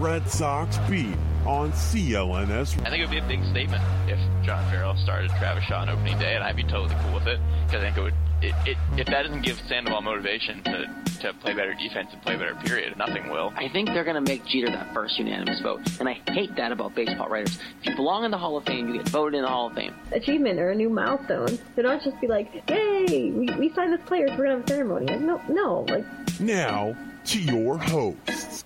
Red Sox Beat on CLNS. I think it would be a big statement if John Farrell started Travis Shaw on opening day, and I'd be totally cool with it because I think it would. It, it, if that doesn't give Sandoval motivation to, to play better defense and play better, period, nothing will. I think they're going to make Jeter that first unanimous vote, and I hate that about baseball writers. If you belong in the Hall of Fame, you get voted in the Hall of Fame. Achievement or a new milestone. They don't just be like, "Yay, we, we signed this player, so we're gonna have a ceremony." Like, no, no, like Now to your hosts.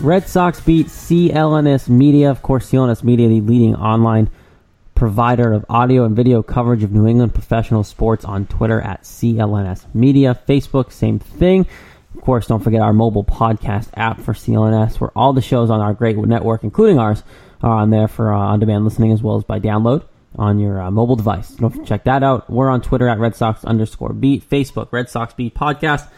Red Sox beat CLNS Media. Of course, CLNS Media, the leading online provider of audio and video coverage of New England professional sports on Twitter at CLNS Media. Facebook, same thing. Of course, don't forget our mobile podcast app for CLNS, where all the shows on our great network, including ours, are on there for uh, on demand listening as well as by download on your uh, mobile device. Don't check that out. We're on Twitter at Red Sox underscore beat, Facebook, Red Sox beat podcast.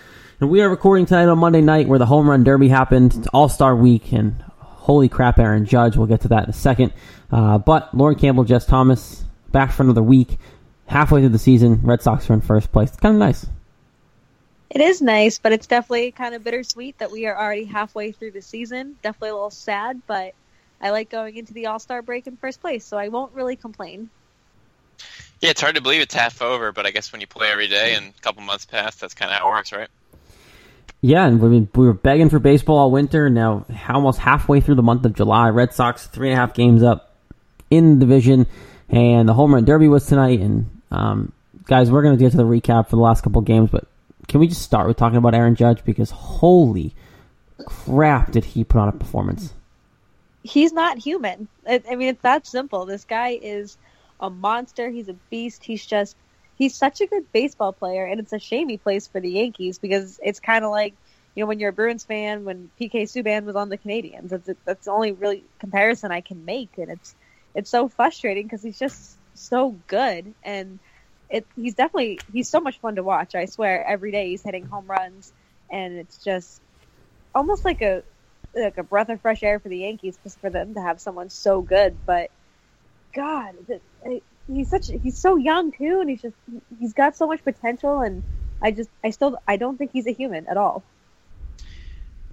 And we are recording tonight on Monday night where the home run derby happened. It's All Star week, and holy crap, Aaron Judge. We'll get to that in a second. Uh, but Lauren Campbell, Jess Thomas, back for another week. Halfway through the season, Red Sox are in first place. It's kind of nice. It is nice, but it's definitely kind of bittersweet that we are already halfway through the season. Definitely a little sad, but I like going into the All Star break in first place, so I won't really complain. Yeah, it's hard to believe it's half over, but I guess when you play every day and a couple months pass, that's kind of how it works, right? Yeah, and we we were begging for baseball all winter. Now almost halfway through the month of July, Red Sox three and a half games up in the division, and the home run derby was tonight. And um, guys, we're going to get to the recap for the last couple games, but can we just start with talking about Aaron Judge because holy crap, did he put on a performance? He's not human. I, I mean, it's that simple. This guy is a monster. He's a beast. He's just he's such a good baseball player, and it's a shame he plays for the Yankees because it's kind of like you know when you're a Bruins fan when PK Subban was on the Canadiens. That's that's the only really comparison I can make, and it's it's so frustrating because he's just so good and it he's definitely he's so much fun to watch. I swear every day he's hitting home runs, and it's just almost like a like a breath of fresh air for the Yankees just for them to have someone so good. But God, the, he's such he's so young too, and he's just he's got so much potential, and I just I still I don't think he's a human at all.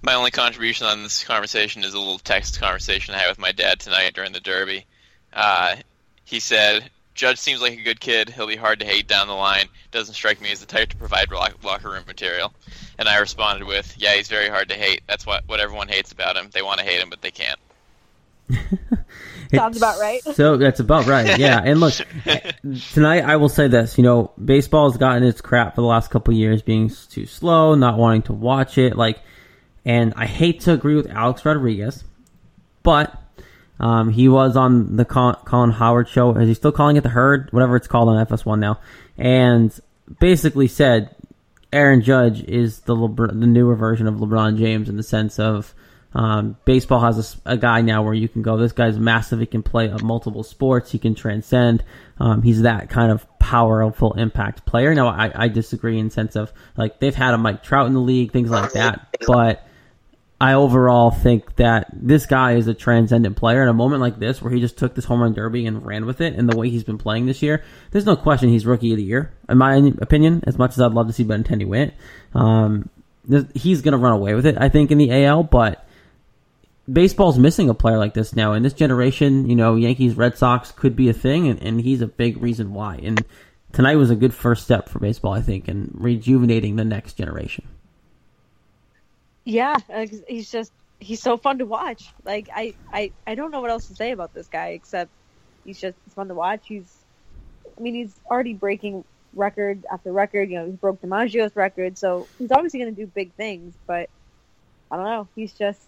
My only contribution on this conversation is a little text conversation I had with my dad tonight during the Derby. Uh, he said, "Judge seems like a good kid. He'll be hard to hate down the line. Doesn't strike me as the type to provide locker room material." And I responded with, "Yeah, he's very hard to hate. That's what what everyone hates about him. They want to hate him, but they can't." Sounds about right. So that's about right. Yeah. And look, tonight I will say this. You know, baseball has gotten its crap for the last couple years, being too slow, not wanting to watch it. Like, and I hate to agree with Alex Rodriguez, but um, he was on the Colin Cowherd show. Is he still calling it the Herd? Whatever it's called on FS1 now, and basically said Aaron Judge is the LeBron, the newer version of LeBron James in the sense of um, baseball has a, a, guy now where you can go, this guy's massive. He can play multiple sports. He can transcend. Um, he's that kind of powerful impact player. Now, I, I disagree in sense of like they've had a Mike Trout in the league, things like that. But I overall think that this guy is a transcendent player. In a moment like this, where he just took this home run derby and ran with it, and the way he's been playing this year, there's no question he's rookie of the year, in my opinion. As much as I'd love to see Benintendi win um, he's going to run away with it. I think in the AL, but baseball's missing a player like this now. In this generation, you know, Yankees, Red Sox could be a thing, and, and he's a big reason why. And tonight was a good first step for baseball, I think, and rejuvenating the next generation. Yeah, he's just he's so fun to watch. Like I, I, I don't know what else to say about this guy except he's just fun to watch. He's, I mean, he's already breaking record after record. You know, he broke DiMaggio's record, so he's obviously going to do big things. But I don't know. He's just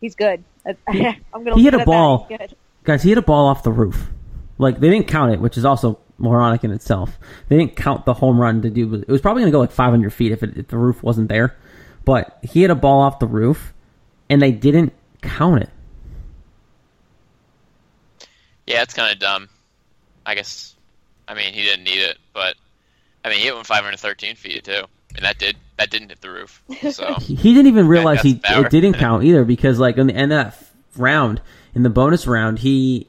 he's good. I'm gonna. He hit a ball, guys. He hit a ball off the roof. Like they didn't count it, which is also moronic in itself. They didn't count the home run to do. It was probably going to go like 500 feet if, it, if the roof wasn't there. But he hit a ball off the roof, and they didn't count it. Yeah, it's kind of dumb. I guess. I mean, he didn't need it, but I mean, he hit one 513 feet too, and that did that didn't hit the roof. So he didn't even realize he it didn't count either because like in the end of that round, in the bonus round, he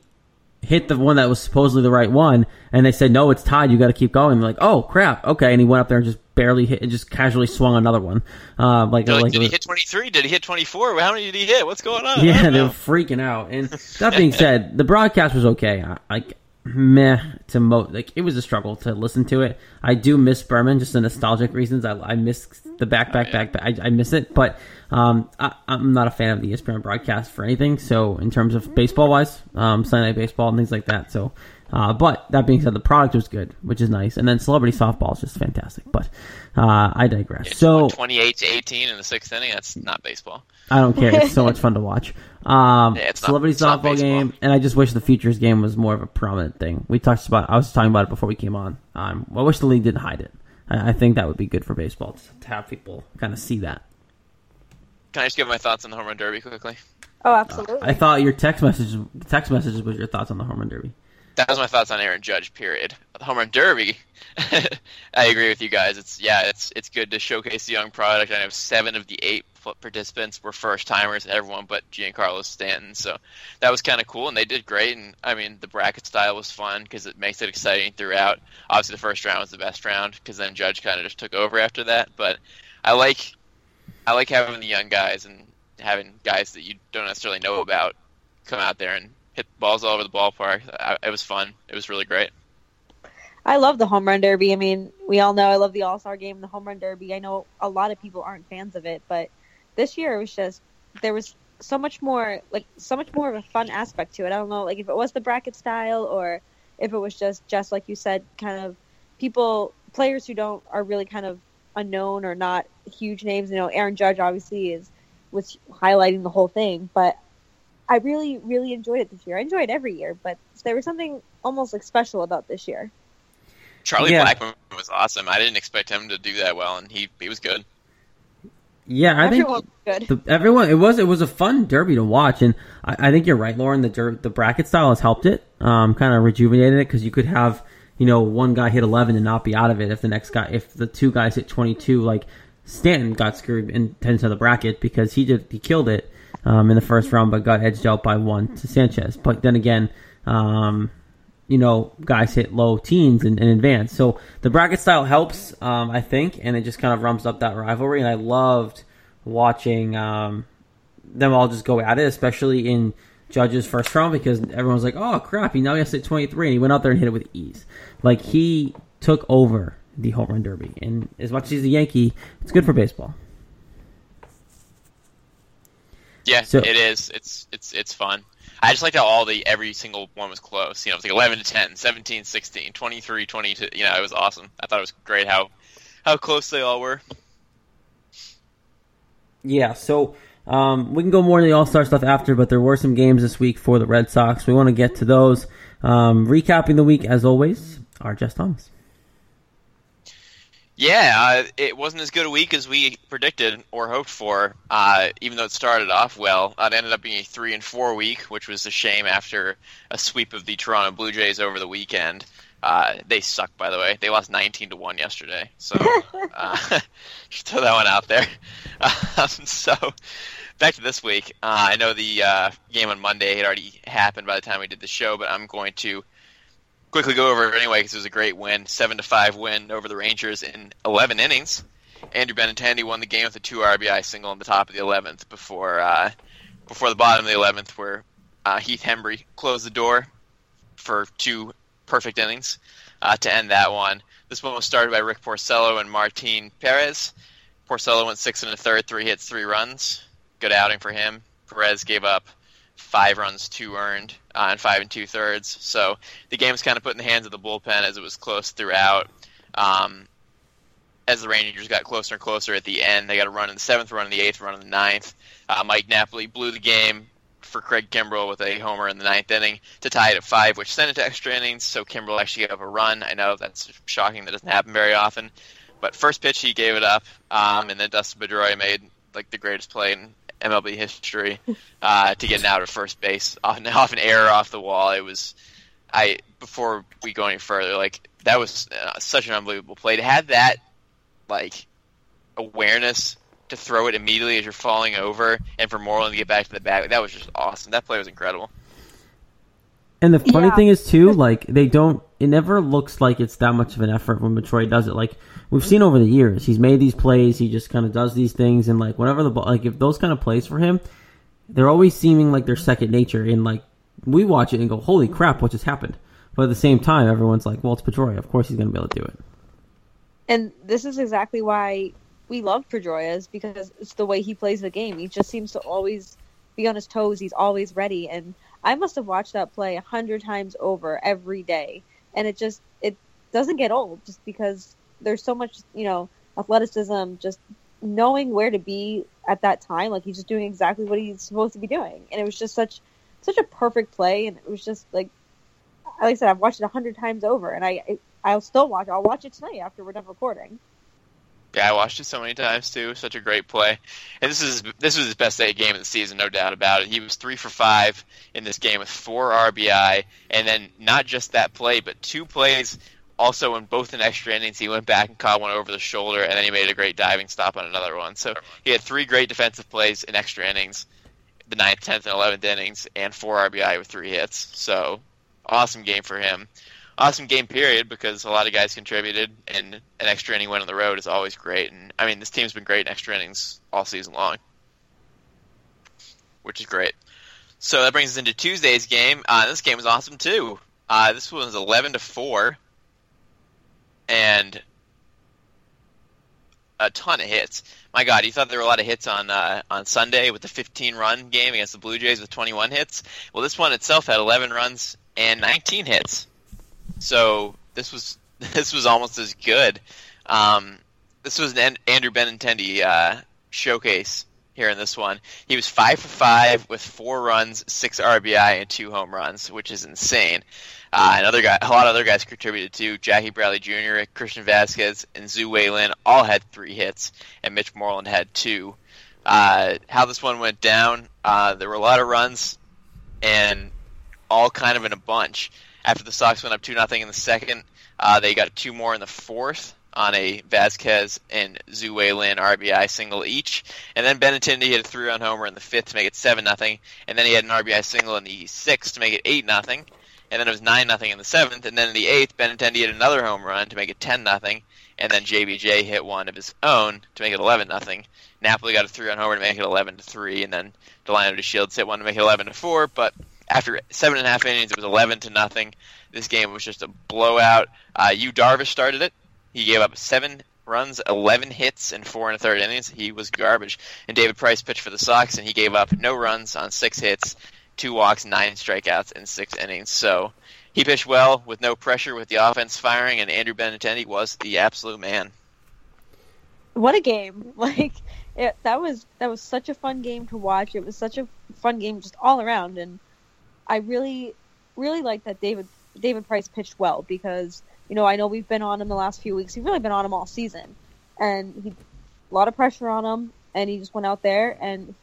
hit the one that was supposedly the right one, and they said no, it's tied. You got to keep going. They're like, oh crap, okay, and he went up there and just barely hit, and just casually swung another one. Uh, like, like, like did he hit twenty three? Did he hit twenty four? How many did he hit? What's going on? Yeah, they were freaking out. And that being said, the broadcast was okay. Like meh to mo like it was a struggle to listen to it. I do miss Berman just the nostalgic reasons. I, I miss the back back oh, back, back. I, I miss it, but um, I, I'm not a fan of the ESPN broadcast for anything. So in terms of baseball wise, um, Sunday night baseball and things like that. So, uh, but that being said, the product was good, which is nice, and then celebrity softball is just fantastic. But uh, I digress. It's so 28 to 18 in the sixth inning. That's not baseball. I don't care. It's so much fun to watch. Um, yeah, celebrity not, softball game, and I just wish the futures game was more of a prominent thing. We talked about. I was talking about it before we came on. Um, I wish the league didn't hide it. I, I think that would be good for baseball to have people kind of see that. Can I just give my thoughts on the home run derby quickly? Oh, absolutely. Uh, I thought your text messages, text messages was your thoughts on the home run derby. That was my thoughts on Aaron Judge. Period. The home run derby. I agree with you guys. It's yeah, it's it's good to showcase the young product. I know seven of the eight participants were first timers, everyone but Giancarlo Stanton. So that was kind of cool, and they did great. And I mean, the bracket style was fun because it makes it exciting throughout. Obviously, the first round was the best round because then Judge kind of just took over after that. But I like I like having the young guys and having guys that you don't necessarily know about come out there and hit balls all over the ballpark. It was fun. It was really great. I love the home run derby. I mean, we all know I love the All Star game, the home run derby. I know a lot of people aren't fans of it, but this year it was just there was so much more like so much more of a fun aspect to it. I don't know, like if it was the bracket style or if it was just just like you said, kind of people players who don't are really kind of unknown or not huge names. You know, Aaron Judge obviously is was highlighting the whole thing, but I really really enjoyed it this year. I enjoy it every year, but there was something almost like special about this year. Charlie yeah. Blackmon was awesome. I didn't expect him to do that well, and he he was good. Yeah, I everyone think the, everyone it was it was a fun derby to watch, and I, I think you're right, Lauren. The der, the bracket style has helped it, um, kind of rejuvenated it because you could have you know one guy hit 11 and not be out of it if the next guy if the two guys hit 22 like Stanton got screwed in into the bracket because he did he killed it um, in the first round but got edged out by one to Sanchez. But then again, um, you know, guys hit low teens in, in advance. So the bracket style helps, um, I think, and it just kind of rumps up that rivalry. And I loved watching um, them all just go at it, especially in Judge's first round, because everyone's like, "Oh crap, he now has to hit 23," and he went out there and hit it with ease. Like he took over the home run derby, and as much as he's a Yankee, it's good for baseball. Yeah, so, it is. It's it's it's fun. I just liked how all the every single one was close. You know, it was like 11 to 10, 17, 16, 23, 22. You know, it was awesome. I thought it was great how how close they all were. Yeah, so um, we can go more into the All Star stuff after, but there were some games this week for the Red Sox. We want to get to those. Um, recapping the week, as always, are Jess Thomas. Yeah, uh, it wasn't as good a week as we predicted or hoped for. Uh, even though it started off well, it ended up being a three and four week, which was a shame after a sweep of the Toronto Blue Jays over the weekend. Uh, they suck, by the way. They lost 19 to one yesterday, so uh, throw that one out there. Um, so back to this week. Uh, I know the uh, game on Monday had already happened by the time we did the show, but I'm going to quickly go over it anyway because it was a great win, seven to five win over the Rangers in 11 innings. Andrew Benintendi won the game with a two RBI single in the top of the 11th before uh, before the bottom of the 11th, where uh, Heath Hembree closed the door for two perfect innings uh, to end that one. This one was started by Rick Porcello and Martin Perez. Porcello went six and a third, three hits, three runs. Good outing for him. Perez gave up five runs, two earned, uh, and five and two thirds. So the game was kind of put in the hands of the bullpen as it was close throughout. Um, as the Rangers got closer and closer at the end, they got a run in the seventh, run in the eighth, run in the ninth. Uh, Mike Napoli blew the game for Craig Kimbrel with a homer in the ninth inning to tie it at five, which sent it to extra innings. So Kimbrel actually gave up a run. I know that's shocking. That doesn't happen very often. But first pitch, he gave it up, um, and then Dustin Pedroia made like the greatest play in MLB history uh, to get an out at first base off, off an error off the wall. It was I before we go any further, like that was uh, such an unbelievable play. To have that like awareness to throw it immediately as you're falling over, and for Moreland to get back to the bag, that was just awesome. That play was incredible. And the funny Yeah. thing is too, like they don't. It never looks like it's that much of an effort when Pedroia does it. Like we've seen over the years, he's made these plays. He just kind of does these things, and like whenever the ball, like if those kind of plays for him, they're always seeming like they're second nature. And like we watch it and go, "Holy crap, what just happened?" But at the same time, everyone's like, "Well, it's Pedroia. Of course, he's going to be able to do it." And this is exactly why we love Pedroia is because it's the way he plays the game. He just seems to always be on his toes. He's always ready. And I must have watched that play a hundred times over every day. And it just it doesn't get old just because there's so much, you know, athleticism, just knowing where to be at that time. Like he's just doing exactly what he's supposed to be doing. And it was just such such a perfect play and it was just like like I said, I've watched it a hundred times over and I I'll still watch. I'll watch it tonight after we're done recording. Yeah, I watched it so many times too. Such a great play, and this is this was his best day game of the season, no doubt about it. He was three for five in this game with four RBI, and then not just that play, but two plays also in both in extra innings. He went back and caught one over the shoulder, and then he made a great diving stop on another one. So he had three great defensive plays in extra innings, the ninth, tenth, and eleventh innings, and four RBI with three hits. So awesome game for him awesome game period because a lot of guys contributed and an extra inning win on the road is always great and I mean this team's been great in extra innings all season long which is great. So that brings us into Tuesday's game. Uh, this game was awesome too. Uh, this one was 11 to 4 and a ton of hits. My god you thought there were a lot of hits on uh, on Sunday with the 15 run game against the Blue Jays with 21 hits? Well this one itself had 11 runs and 19 hits so this was this was almost as good. Um, this was an Andrew Benintendi uh, showcase here in this one. He was five for five with four runs, six RBI, and two home runs, which is insane. Uh, and other guy, a lot of other guys contributed too. Jackie Bradley Jr., Christian Vasquez, and Tzu-Wei Lin all had three hits, and Mitch Moreland had two. Uh, how this one went down, uh, there were a lot of runs, and all kind of in a bunch after the Sox went up two nothing in the second. Uh, they got two more in the fourth on a Vasquez and Tzu-Wei Lin RBI single each, and then Benintendi hit a three-run homer in the fifth to make it seven nothing, and then he had an RBI single in the sixth to make it eight nothing, and then it was nine nothing in the seventh, and then in the eighth Benintendi hit another home run to make it ten nothing, and then JBJ hit one of his own to make it eleven nothing. Napoli got a three-run homer to make it eleven to three, and then Delino DeShields hit one to make it eleven to four, but after seven and a half innings, it was 11 to nothing. This game was just a blowout. Uh, Yu Darvish started it. He gave up seven runs, 11 hits, in four and a third innings. He was garbage. And David Price pitched for the Sox, and he gave up no runs on six hits, two walks, nine strikeouts in six innings. So he pitched well with no pressure with the offense firing, and Andrew Benintendi was the absolute man. What a game! Like it, that was that was such a fun game to watch. It was such a fun game just all around, and I really, really like that David David Price pitched well because you know I know we've been on him the last few weeks. We've really been on him all season, and he a lot of pressure on him, and he just went out there and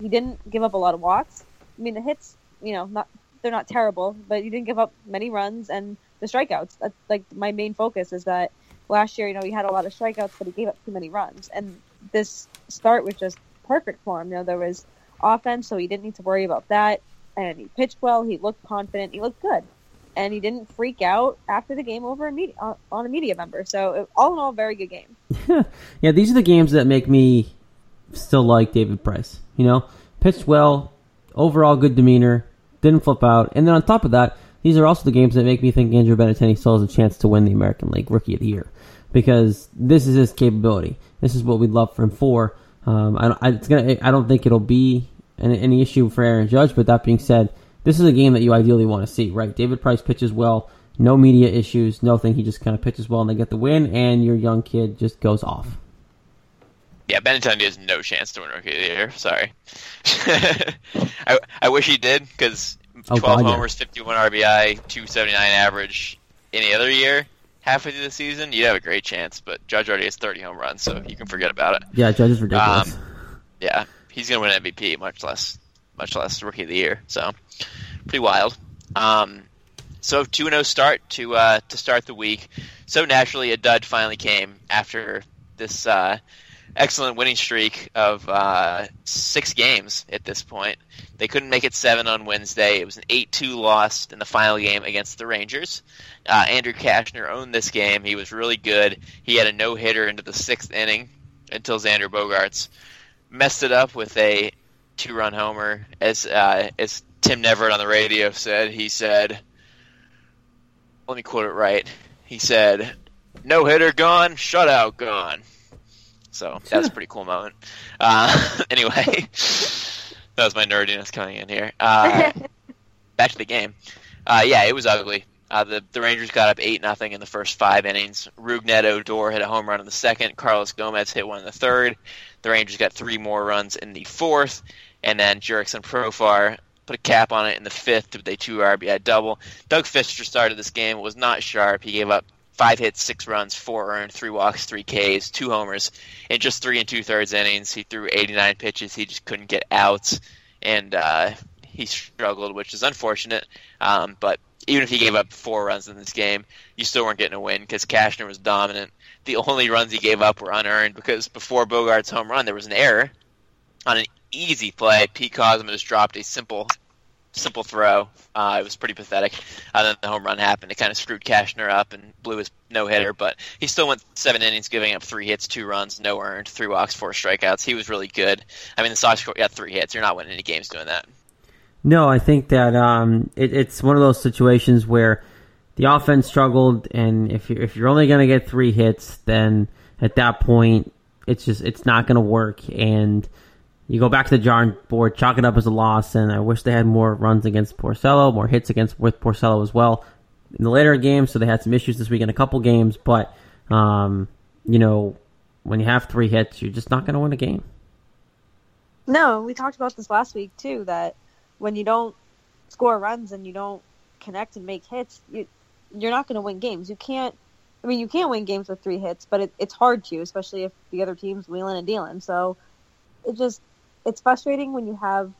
he didn't give up a lot of walks. I mean the hits, you know, not they're not terrible, but he didn't give up many runs and the strikeouts. That's like my main focus is that last year, you know, he had a lot of strikeouts, but he gave up too many runs, and this start was just perfect for him. You know, there was offense, so he didn't need to worry about that and he pitched well. He looked confident. He looked good. and he didn't freak out after the game over a media, on a media member. So it, all in all, very good game. yeah, these are the games that make me still like David Price. You know, pitched well, overall good demeanor, didn't flip out, and then on top of that, these are also the games that make me think Andrew Benintendi still has a chance to win the American League Rookie of the Year because this is his capability. This is what we'd love for him for. Um, I, I, gonna, I don't think it'll be an, any issue for Aaron Judge, but that being said, this is a game that you ideally want to see, right? David Price pitches well, no media issues, nothing. He just kind of pitches well, and they get the win, and your young kid just goes off. Yeah, Benintendi has no chance to win Rookie of the Year. Sorry. I, I wish he did because Oh, 12 God, yeah. homers, 51 RBI, 279 average any other year, halfway through the season, you'd have a great chance. But Judge already has 30 home runs, so you can forget about it. Yeah, Judge is ridiculous. Um, yeah, he's going to win MVP, much less, much less Rookie of the Year. So, pretty wild. Um, so two zero start to uh, to start the week. So naturally, a dud finally came after this uh, excellent winning streak of uh, six games. At this point, they couldn't make it seven on Wednesday. It was an eight two loss in the final game against the Rangers. Uh, Andrew Cashner owned this game. He was really good. He had a no hitter into the sixth inning until Xander Bogaerts messed it up with a two run homer. As uh, as Tim Neverett on the radio said, he said, let me quote it right. He said, "No hitter gone, shutout gone." So that was a pretty cool moment. Uh, anyway, that was my nerdiness coming in here. Uh, back to the game. Uh, yeah, it was ugly. Uh, the the Rangers got up eight nothing in the first five innings. Rougned Odor hit a home run in the second. Carlos Gomez hit one in the third. The Rangers got three more runs in the fourth, and then Jurickson Profar put a cap on it in the fifth with a two RBI double. Doug Fister started this game was not sharp. He gave up five hits, six runs, four earned, three walks, three Ks, two homers in just three and two thirds innings. He threw 89 pitches. He just couldn't get outs, and uh, he struggled, which is unfortunate. Um, but even if he gave up four runs in this game, you still weren't getting a win because Cashner was dominant. The only runs he gave up were unearned because before Bogaerts' home run, there was an error on an easy play. Pete Cosma just dropped a simple, simple throw. Uh, it was pretty pathetic. And then the home run happened. It kind of screwed Cashner up and blew his no hitter, but he still went seven innings, giving up three hits, two runs, no earned, three walks, four strikeouts. He was really good. I mean, the Sox got three hits. You're not winning any games doing that. No, I think that um, it, it's one of those situations where the offense struggled, and if you're if you're only going to get three hits, then at that point, it's just it's not going to work, and you go back to the drawing board, chalk it up as a loss. And I wish they had more runs against Porcello, more hits against with Porcello as well in the later games. So they had some issues this week in a couple games, but um, you know when you have three hits, you're just not going to win a game. No, we talked about this last week too. That when you don't score runs and you don't connect and make hits, you you're not going to win games. You can't. I mean, you can't win games with three hits, but it, it's hard to, especially if the other team's wheeling and dealing. So it just it's frustrating when you have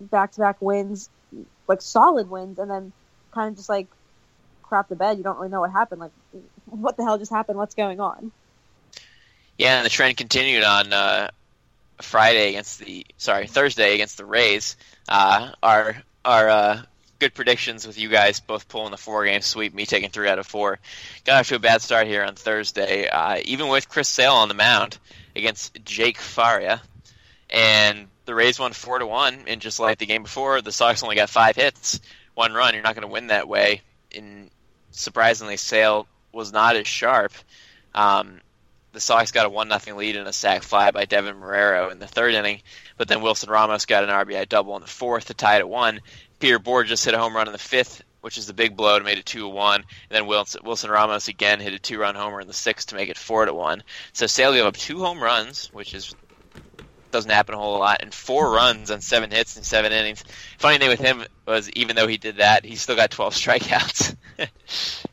back to back wins, like solid wins, and then kind of just like crap the bed. You don't really know what happened. Like, what the hell just happened? What's going on? Yeah, and the trend continued on uh, Friday against the sorry Thursday against the Rays. Uh, our our uh, good predictions with you guys both pulling the four game sweep, me taking three out of four. Got off to a bad start here on Thursday, uh, even with Chris Sale on the mound against Jake Faria, and the Rays won four to one. And just like the game before, the Sox only got five hits, one run. You're not going to win that way. And surprisingly, Sale was not as sharp. Um, the Sox got a one nothing lead in a sac fly by Deven Marrero in the third inning, but then Wilson Ramos got an RBI double in the fourth to tie it at one. Peter Bourjos hit a home run in the fifth, which is the big blow to make it two to one. And then Wilson, Wilson Ramos again hit a two run homer in the sixth to make it four to one. So Sale gave up two home runs, which is doesn't happen a whole lot, and four runs on seven hits in seven innings. Funny thing with him was even though he did that, he still got twelve strikeouts. It's,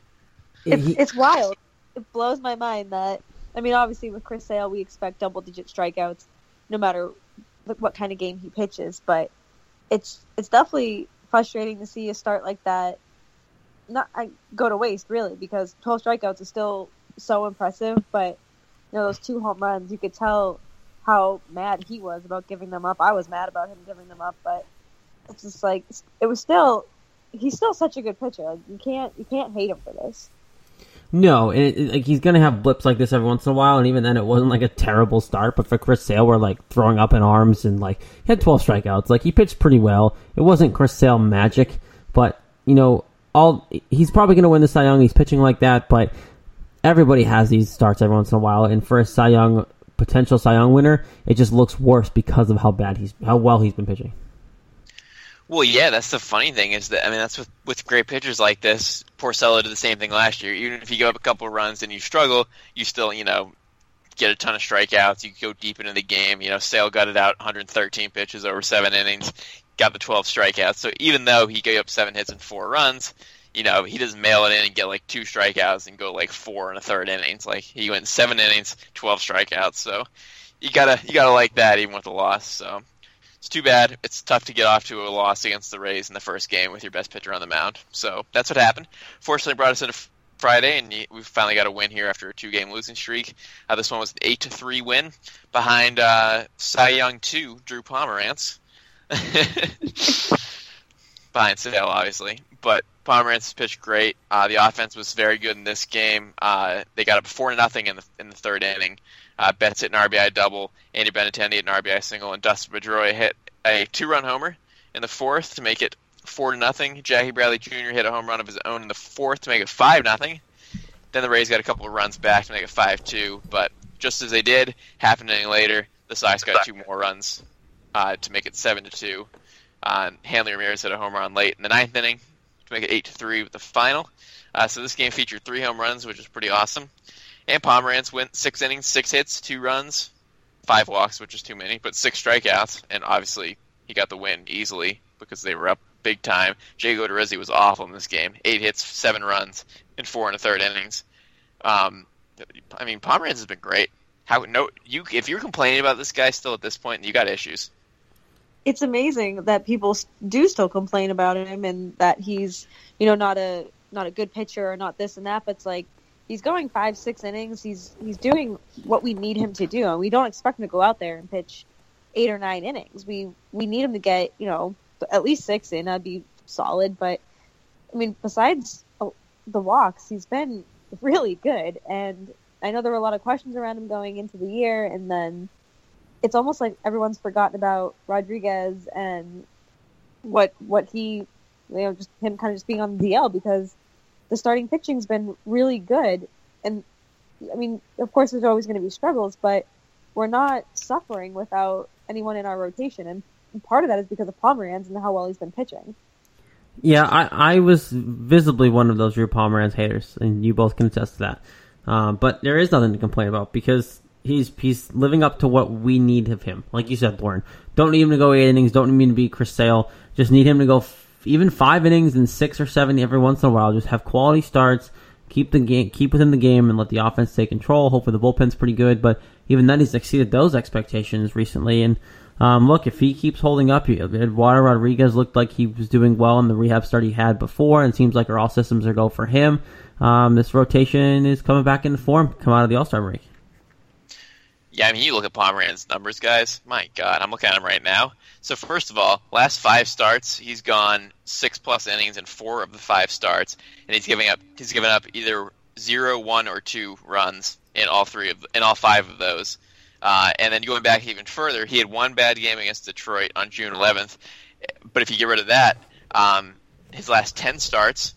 it's wild. It blows my mind that I mean, obviously with Chris Sale, we expect double-digit strikeouts, no matter what kind of game he pitches. But it's it's definitely frustrating to see a start like that not I, go to waste, really, because 12 strikeouts is still so impressive. But you know, those two home runs, you could tell how mad he was about giving them up. I was mad about him giving them up, but it's just like it was still he's still such a good pitcher. Like, you can't you can't hate him for this. No, it, it, like he's gonna have blips like this every once in a while, and even then, it wasn't like a terrible start. But for Chris Sale, we're like throwing up in arms, and like he had twelve strikeouts. Like he pitched pretty well. It wasn't Chris Sale magic, but you know, all he's probably gonna win the Cy Young. He's pitching like that, but everybody has these starts every once in a while, and for a Cy Young potential Cy Young winner, it just looks worse because of how bad he's how well he's been pitching. Well, yeah, that's the funny thing is that I mean that's with with great pitchers like this. Porcello did the same thing last year. Even if you go up a couple of runs and you struggle, you still you know get a ton of strikeouts. You go deep into the game. You know, Sale got it out 113 pitches over seven innings, got the 12 strikeouts. So even though he gave up seven hits and four runs, you know he doesn't mail it in and get like two strikeouts and go like four and a third innings. Like he went seven innings, 12 strikeouts. So you gotta you gotta like that even with a loss. So it's too bad. It's tough to get off to a loss against the Rays in the first game with your best pitcher on the mound. So that's what happened. Fortunately, brought us into Friday, and we finally got a win here after a two-game losing streak. Uh, this one was an eight to three win behind uh, Cy Young two, Drew Pomeranz. behind Sale, obviously, but Pomeranz pitched great. Uh, the offense was very good in this game. Uh, they got up four nothing in the in the third inning. Uh, Betts hit an RBI double. Andy Benintendi hit an RBI single, and Dustin Pedroia hit a two-run homer in the fourth to make it four nothing. Jackie Bradley Jr. hit a home run of his own in the fourth to make it five nothing. Then the Rays got a couple of runs back to make it five two, but just as they did, half an inning later, the Sox got two more runs uh, to make it seven to two. Uh, Hanley Ramirez hit a home run late in the ninth inning to make it eight to three with the final. Uh, so this game featured three home runs, which is pretty awesome. And Pomeranz went six innings, six hits, two runs, five walks, which is too many, but six strikeouts, and obviously he got the win easily because they were up big time. Jay Odorizzi was awful in this game. Eight hits, seven runs, in four and a third innings. Um, I mean, Pomeranz has been great. How no you if you're complaining about this guy still at this point, you got issues. It's amazing that people do still complain about him and that he's you know not a not a good pitcher or not this and that. But it's like he's going five six innings. He's he's doing what we need him to do, and we don't expect him to go out there and pitch eight or nine innings. We we need him to get you know at least six in. That'd be solid. But I mean, besides oh, the walks, he's been really good. And I know there were a lot of questions around him going into the year, and then it's almost like everyone's forgotten about Rodriguez and what what he, you know, just him kind of just being on the DL because the starting pitching's been really good. And I mean, of course, there's always going to be struggles, but we're not suffering without anyone in our rotation. And part of that is because of Pomeranz and how well he's been pitching. Yeah, I, I was visibly one of those Drew Pomeranz haters, and you both can attest to that. Um, but there is nothing to complain about because he's he's living up to what we need of him. Like you said, Lauren, don't need him to go eight innings. Don't need him to be Chris Sale. Just need him to go f- even five innings and six or seven every once in a while. Just have quality starts. Keep the game, keep within the game, and let the offense take control. Hopefully, the bullpen's pretty good. But even then, he's exceeded those expectations recently, and um, look, if he keeps holding up, Eduardo Rodriguez looked like he was doing well in the rehab start he had before, and seems like our all systems are go for him. Um, this rotation is coming back into form, come out of the All Star break. Yeah, I mean, you look at Pomeranz's numbers, guys. My God, I'm looking at him right now. So first of all, last five starts, he's gone six plus innings in four of the five starts, and he's giving up. He's given up either zero, one, or two runs in all three of in all five of those. Uh, and then going back even further, he had one bad game against Detroit on June 11th. But if you get rid of that, um, his last 10 starts,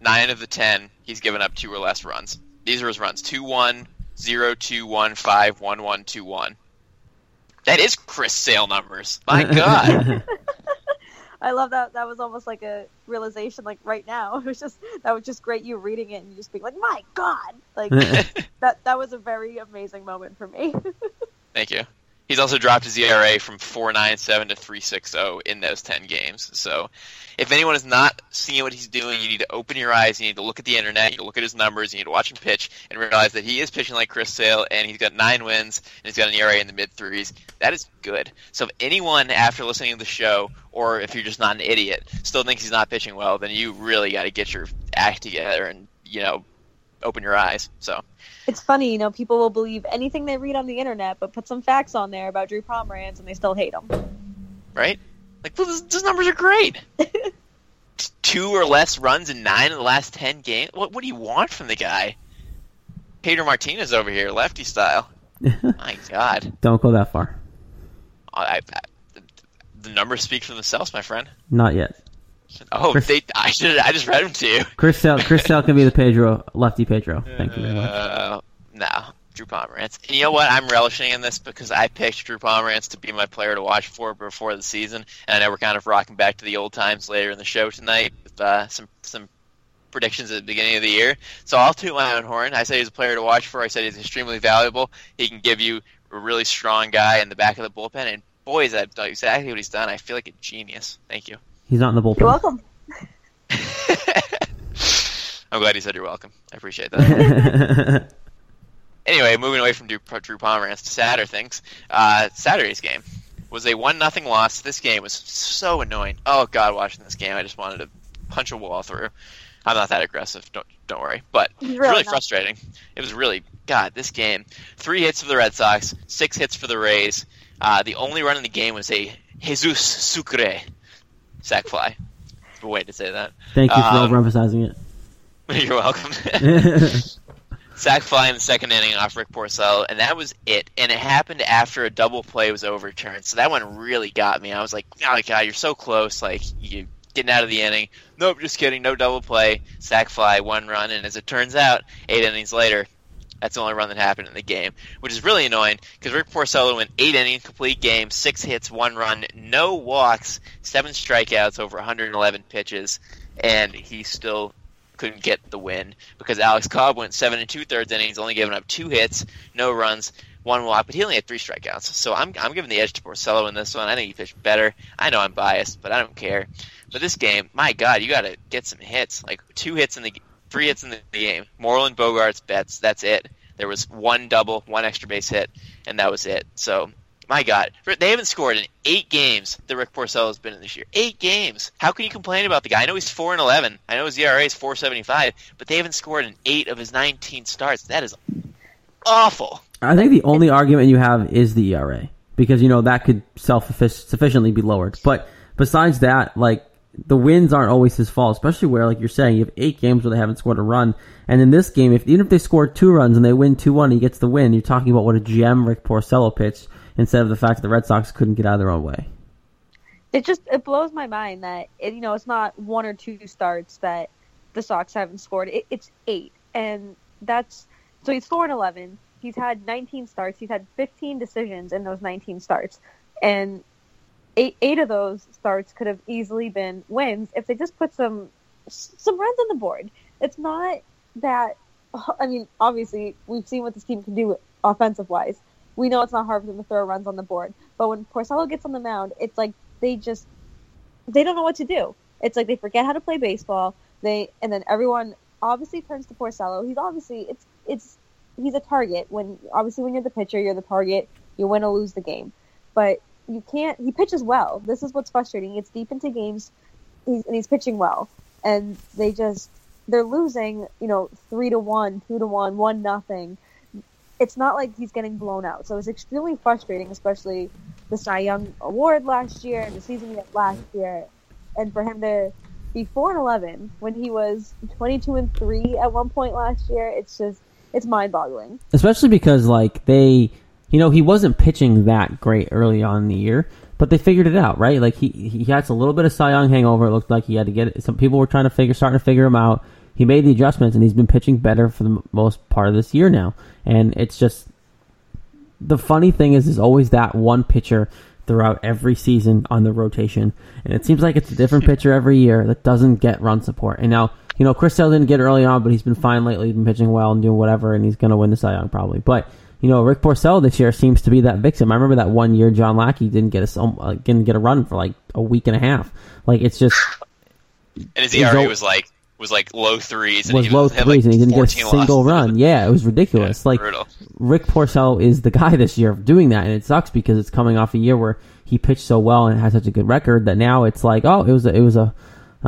nine of the 10, he's given up two or less runs. These are his runs 2 1, 0 2 1 5 1 1 2 1. That is Chris Sale numbers. My God. I love that. That was almost like a realization, like right now. It was just that was just great. You reading it and you just being like, "My God!" Like that. That was a very amazing moment for me. Thank you. He's also dropped his ERA from 4.97 to 3.60 in those 10 games. So, if anyone is not seeing what he's doing, you need to open your eyes. You need to look at the internet. You need to look at his numbers. You need to watch him pitch and realize that he is pitching like Chris Sale, and he's got nine wins and he's got an ERA in the mid threes. That is good. So, if anyone after listening to the show, or if you're just not an idiot, still thinks he's not pitching well, then you really got to get your act together and you know open your eyes. So it's funny, you know, people will believe anything they read on the internet, but put some facts on there about Drew Pomeranz, and they still hate him. Right? Like, well, those, those numbers are great. two or less runs in nine of the last ten games. What what do you want from the guy? Pedro Martinez over here, lefty style. My God, Don't go that far. I, I, the numbers speak for themselves, my friend. Not yet. Oh, Chris- they I should I just read them to you. Chris Sale, Chris Sale can be the Pedro, lefty Pedro. Thank you very much. Uh, no, Drew Pomeranz. And you know what? I'm relishing in this because I picked Drew Pomeranz to be my player to watch for before the season, and I know we're kind of rocking back to the old times later in the show tonight with uh, some some predictions at the beginning of the year. So I'll toot my own horn. I said he's a player to watch for. I said he's extremely valuable. He can give you a really strong guy in the back of the bullpen, and boy, is that exactly what he's done. I feel like a genius. Thank you. He's not in the bullpen. You're welcome. I'm glad you said you're welcome. I appreciate that. anyway, moving away from Drew, Drew Pomeranz to sadder things. Uh, Saturday's game was a one nothing loss. This game was so annoying. Oh God, watching this game, I just wanted to punch a wall through. I'm not that aggressive. Don't don't worry. But Really it's really not. frustrating. It was really God. This game, three hits for the Red Sox, six hits for the Rays. Uh, the only run in the game was a Jesus Sucre sac fly. A way to say that. Thank you for Um, overemphasizing it. You're welcome. sack fly in the second inning off Rick Porcello, and that was it. And it happened after a double play was overturned, so that one really got me. I was like, "Oh my god, you're so close! Like you getting out of the inning." Nope, just kidding. No double play, sack fly, one run, and as it turns out, eight innings later, that's the only run that happened in the game, which is really annoying because Rick Porcello went eight innings, complete game, six hits, one run, no walks, seven strikeouts over 111 pitches, and he still couldn't get the win because Alex Cobb went seven and two thirds innings, only giving up two hits, no runs, one walk, but he only had three strikeouts. So I'm I'm giving the edge to Porcello in this one. I think he pitched better. I know I'm biased, but I don't care. But this game, my God, you got to get some hits, like two hits in the three hits in the game. Moreland, Bogaerts, Betts. That's it. There was one double, one extra base hit, and that was it. So. My God, they haven't scored in eight games that Rick Porcello has been in this year. Eight games. How can you complain about the guy? I know he's four and eleven. I know his ERA is four seventy five, but they haven't scored in eight of his nineteen starts. That is awful. I think the only argument you have is the ERA because you know that could self sufficiently be lowered. But besides that, like the wins aren't always his fault, especially where like you're saying you have eight games where they haven't scored a run, and in this game, if even if they score two runs and they win two one, he gets the win. You're talking about what a gem Rick Porcello pitched instead of the fact that the Red Sox couldn't get out of their own way. It just it blows my mind that it, you know it's not one or two starts that the Sox haven't scored. It, it's eight, and that's so he's four and eleven. He's had 19 starts. He's had 15 decisions in those 19 starts, and eight eight of those starts could have easily been wins if they just put some some runs on the board. It's not that. I mean, obviously, we've seen what this team can do offensive wise. We know it's not hard for them to throw runs on the board, but when Porcello gets on the mound, it's like they just they don't know what to do. It's like they forget how to play baseball. They and then everyone obviously turns to Porcello. He's obviously it's it's he's a target when obviously when you're the pitcher, you're the target. You win or lose the game, but you can't. He pitches well. This is what's frustrating. It's deep into games, he's, and he's pitching well, and they just they're losing. You know, three to one, two to one, one nothing. It's not like he's getting blown out. So it's extremely frustrating, especially the Cy Young Award last year and the season he last year, and for him to be four and eleven when he was twenty two and three at one point last year. It's just it's mind boggling. especially because like they you know he wasn't pitching that great early on in the year but they figured it out right? Like he he had a little bit of Cy Young hangover. It looked like he had to get it. Some people were trying to figure starting to figure him out. He made the adjustments and he's been pitching better for the most part of this year now. And it's just the funny thing is there's always that one pitcher throughout every season on the rotation. And it seems like it's a different pitcher every year that doesn't get run support. And now you know Chris Sale didn't get it early on but he's been fine lately. He's been pitching well and doing whatever and he's going to win the Cy Young probably. But you know Rick Porcello this year seems to be that victim I remember that one year John Lackey didn't get a uh, didn't get a run for like a week and a half like it's just And his ERA was like was like low threes. And was he low threes like, and he didn't get a single run. Yeah, it was ridiculous. like brutal. Rick Porcello is the guy this year doing that, and it sucks because it's coming off a year where he pitched so well and had such a good record that now it's like, oh, it was a, it was a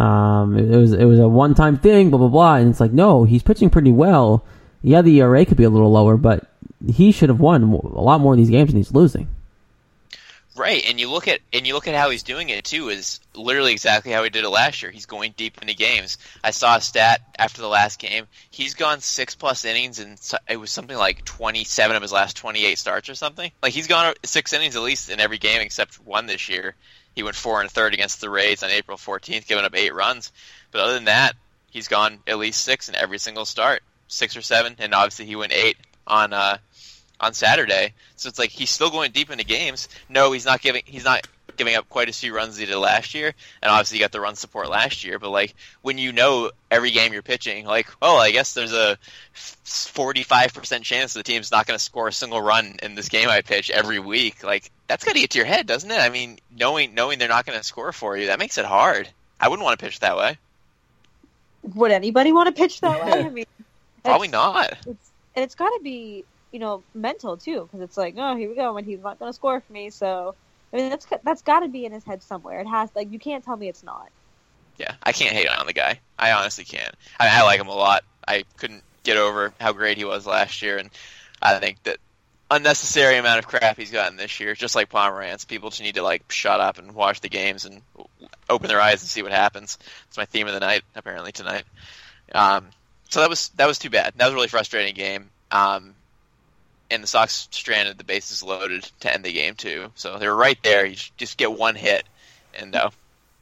um, it was it was a one time thing, blah blah blah, and it's like, no, he's pitching pretty well. Yeah, the ERA could be a little lower, but he should have won a lot more of these games, and he's losing. Right, and you look at and you look at how he's doing it too is literally exactly how he did it last year. He's going deep into games. I saw a stat after the last game. He's gone six plus innings, and it was something like twenty seven of his last twenty eight starts or something. Like he's gone six innings at least in every game except one this year. He went four and a third against the Rays on April fourteenth, giving up eight runs. But other than that, he's gone at least six in every single start, six or seven, and obviously he went eight on uh, on Saturday. So it's like he's still going deep into games. No, he's not giving he's not giving up quite as few runs as he did last year, and obviously you got the run support last year. But like when you know every game you're pitching, like oh, I guess there's a 45 percent chance the team's not going to score a single run in this game I pitch every week. Like that's got to get to your head, doesn't it? I mean, knowing knowing they're not going to score for you, that makes it hard. I wouldn't want to pitch that way. Would anybody want to pitch that way? I mean, probably not. It's, and it's got to be you know, mental too, because it's like, oh, here we go, and he's not going to score for me. So, I mean, that's that's got to be in his head somewhere. It has, like, you can't tell me it's not. Yeah, I can't hate on the guy. I honestly can't. I, I like him a lot. I couldn't get over how great he was last year, and I think that unnecessary amount of crap he's gotten this year, just like Pomeranz. People just need to like shut up and watch the games and open their eyes and see what happens. It's my theme of the night, apparently tonight. Um, so that was that was too bad. That was a really frustrating game. Um, and the Sox stranded the bases loaded to end the game too. So they were right there. You just get one hit, and uh,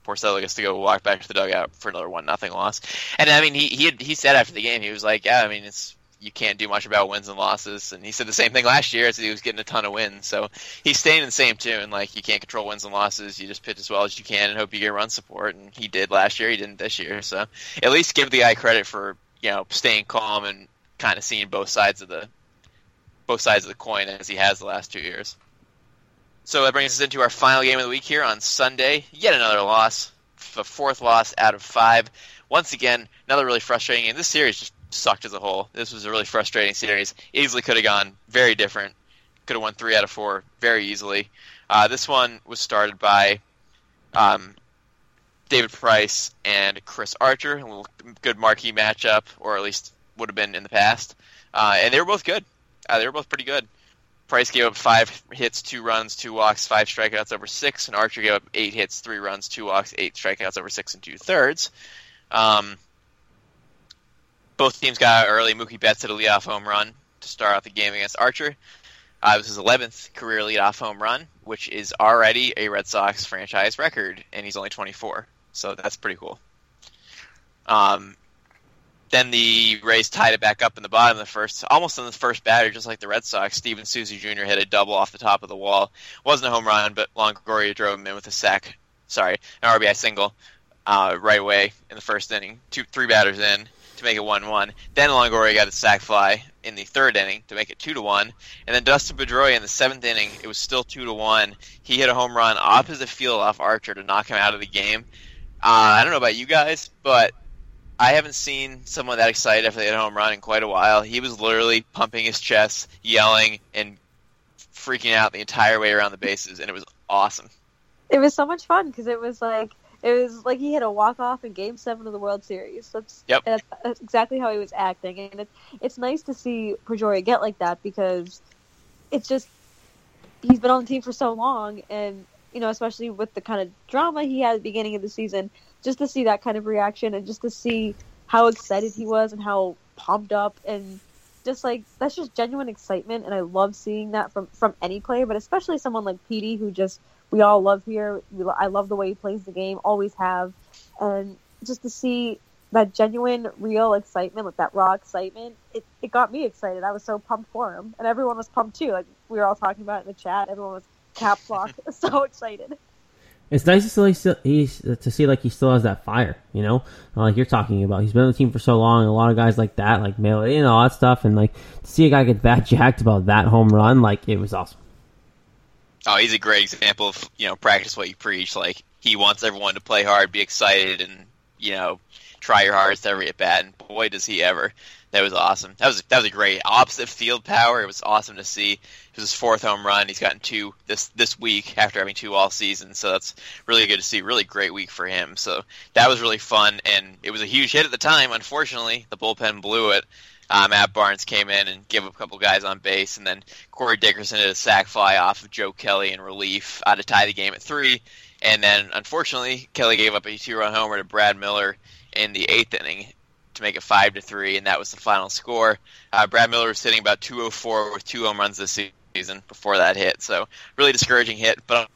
Porcello gets to go walk back to the dugout for another one nothing loss. And I mean, he he had, he said after the game, he was like, "Yeah, I mean, it's you can't do much about wins and losses." And he said the same thing last year, as he was getting a ton of wins. So he's staying in the same tune. Like you can't control wins and losses. You just pitch as well as you can and hope you get run support. And he did last year. He didn't this year. So at least give the guy credit for you know staying calm and kind of seeing both sides of the both sides of the coin as he has the last two years. So that brings us into our final game of the week here on Sunday. Yet another loss, the fourth loss out of five. Once again, another really frustrating game. This series just sucked as a whole. This was a really frustrating series. Easily could have gone very different. Could have won three out of four very easily. Uh, this one was started by um, David Price and Chris Archer, a good marquee matchup, or at least would have been in the past. Uh, and they were both good. Uh, they were both pretty good. Price gave up five hits, two runs, two walks, five strikeouts over six, and Archer gave up eight hits, three runs, two walks, eight strikeouts over six and two thirds. Um, both teams got early. Mookie Betts hit a leadoff home run to start out the game against Archer. Uh, it was his 11th career leadoff home run, which is already a Red Sox franchise record, and he's only 24, so that's pretty cool. Um, then the Rays tied it back up in the bottom of the first, almost in the first batter, just like the Red Sox. Steven Souza Jr. hit a double off the top of the wall. Wasn't a home run, but Longoria drove him in with a sack. Sorry, an RBI single uh, right away in the first inning. Two, three batters in to make it one-one. Then Longoria got a sac fly in the third inning to make it two to one, and then Dustin Pedroia in the seventh inning, it was still two to one. He hit a home run opposite field off Archer to knock him out of the game. Uh, I don't know about you guys, but I haven't seen someone that excited after they hit a home run in quite a while. He was literally pumping his chest, yelling, and freaking out the entire way around the bases, and it was awesome. It was so much fun because it was like it was like he hit a walk off in Game Seven of the World Series. That's yep. That's, that's, exactly how he was acting, and it's it's nice to see Pedroia get like that because it's just he's been on the team for so long, and you know, especially with the kind of drama he had at the beginning of the season, just to see that kind of reaction and just to see how excited he was and how pumped up and just like that's just genuine excitement and I love seeing that from from any player but especially someone like Petey who just we all love here. We, I love the way he plays the game always have. And just to see that genuine real excitement like that raw excitement it, it got me excited. I was so pumped for him and everyone was pumped too. Like we were all talking about it in the chat. Everyone was caps lock so excited it's nice to see he's to see like he still has that fire, you know, like you're talking about. He's been on the team for so long, and a lot of guys like that, like Mail, you know, all that stuff, and like to see a guy get that jacked about that home run, like it was awesome. Oh, he's a great example of you know practice what you preach. Like he wants everyone to play hard, be excited, and you know try your hardest every at bat. And boy, does he ever! That was awesome. That was that was a great opposite field power. It was awesome to see. It was his fourth home run. He's gotten two this this week after having two all season. So that's really good to see. Really great week for him. So that was really fun, and it was a huge hit at the time. Unfortunately, the bullpen blew it. Uh, Matt Barnes came in and gave up a couple guys on base, and then Corey Dickerson did a sac fly off of Joe Kelly in relief uh, to tie the game at three. And then, unfortunately, Kelly gave up a two-run homer to Brad Miller in the eighth inning to make it five to three, and that was the final score. Uh, Brad Miller was sitting about 204 with two home runs this season before that hit, so really discouraging hit. But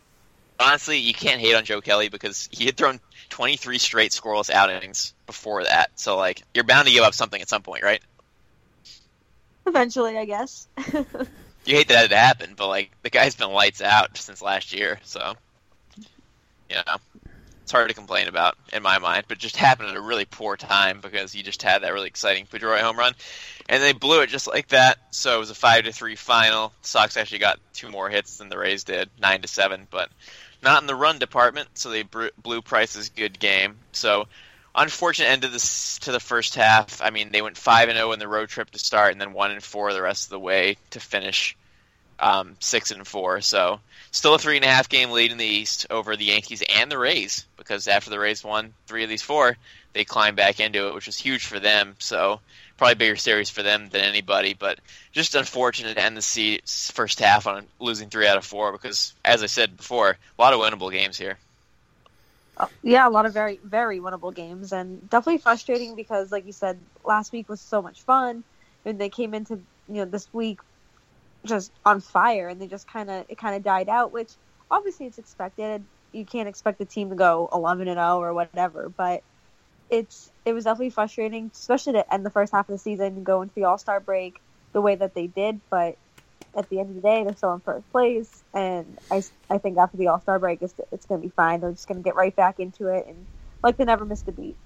honestly, you can't hate on Joe Kelly because he had thrown 23 straight scoreless outings before that. So like, you're bound to give up something at some point, right? Eventually, I guess. you hate that it happened, but like the guy's been lights out since last year, so you know it's hard to complain about in my mind. But just happened at a really poor time because you just had that really exciting Pedroia home run, and they blew it just like that. So it was a five to three final. Sox actually got two more hits than the Rays did, nine to seven, but not in the run department. So they blew Price's good game. So unfortunate end of this to the first half. I mean, they went five and zero oh in the road trip to start, and then one and four the rest of the way to finish um, six and four. So still a three and a half game lead in the East over the Yankees and the Rays because after the Rays won three of these four, they climbed back into it, which was huge for them. So probably bigger series for them than anybody, but just unfortunate to end the first half on losing three out of four because, as I said before, a lot of winnable games here. Uh, yeah, a lot of very, very winnable games, and definitely frustrating because, like you said, last week was so much fun, and they came into you know this week just on fire, and they just kind of it kind of died out, which obviously it's expected. You can't expect the team to go 11 and 0 or whatever, but it's it was definitely frustrating, especially to end the first half of the season and go into the All Star break the way that they did. But at the end of the day, they're still in first place, and I, I think after the All Star break, it's it's going to be fine. They're just going to get right back into it, and like they never missed a beat.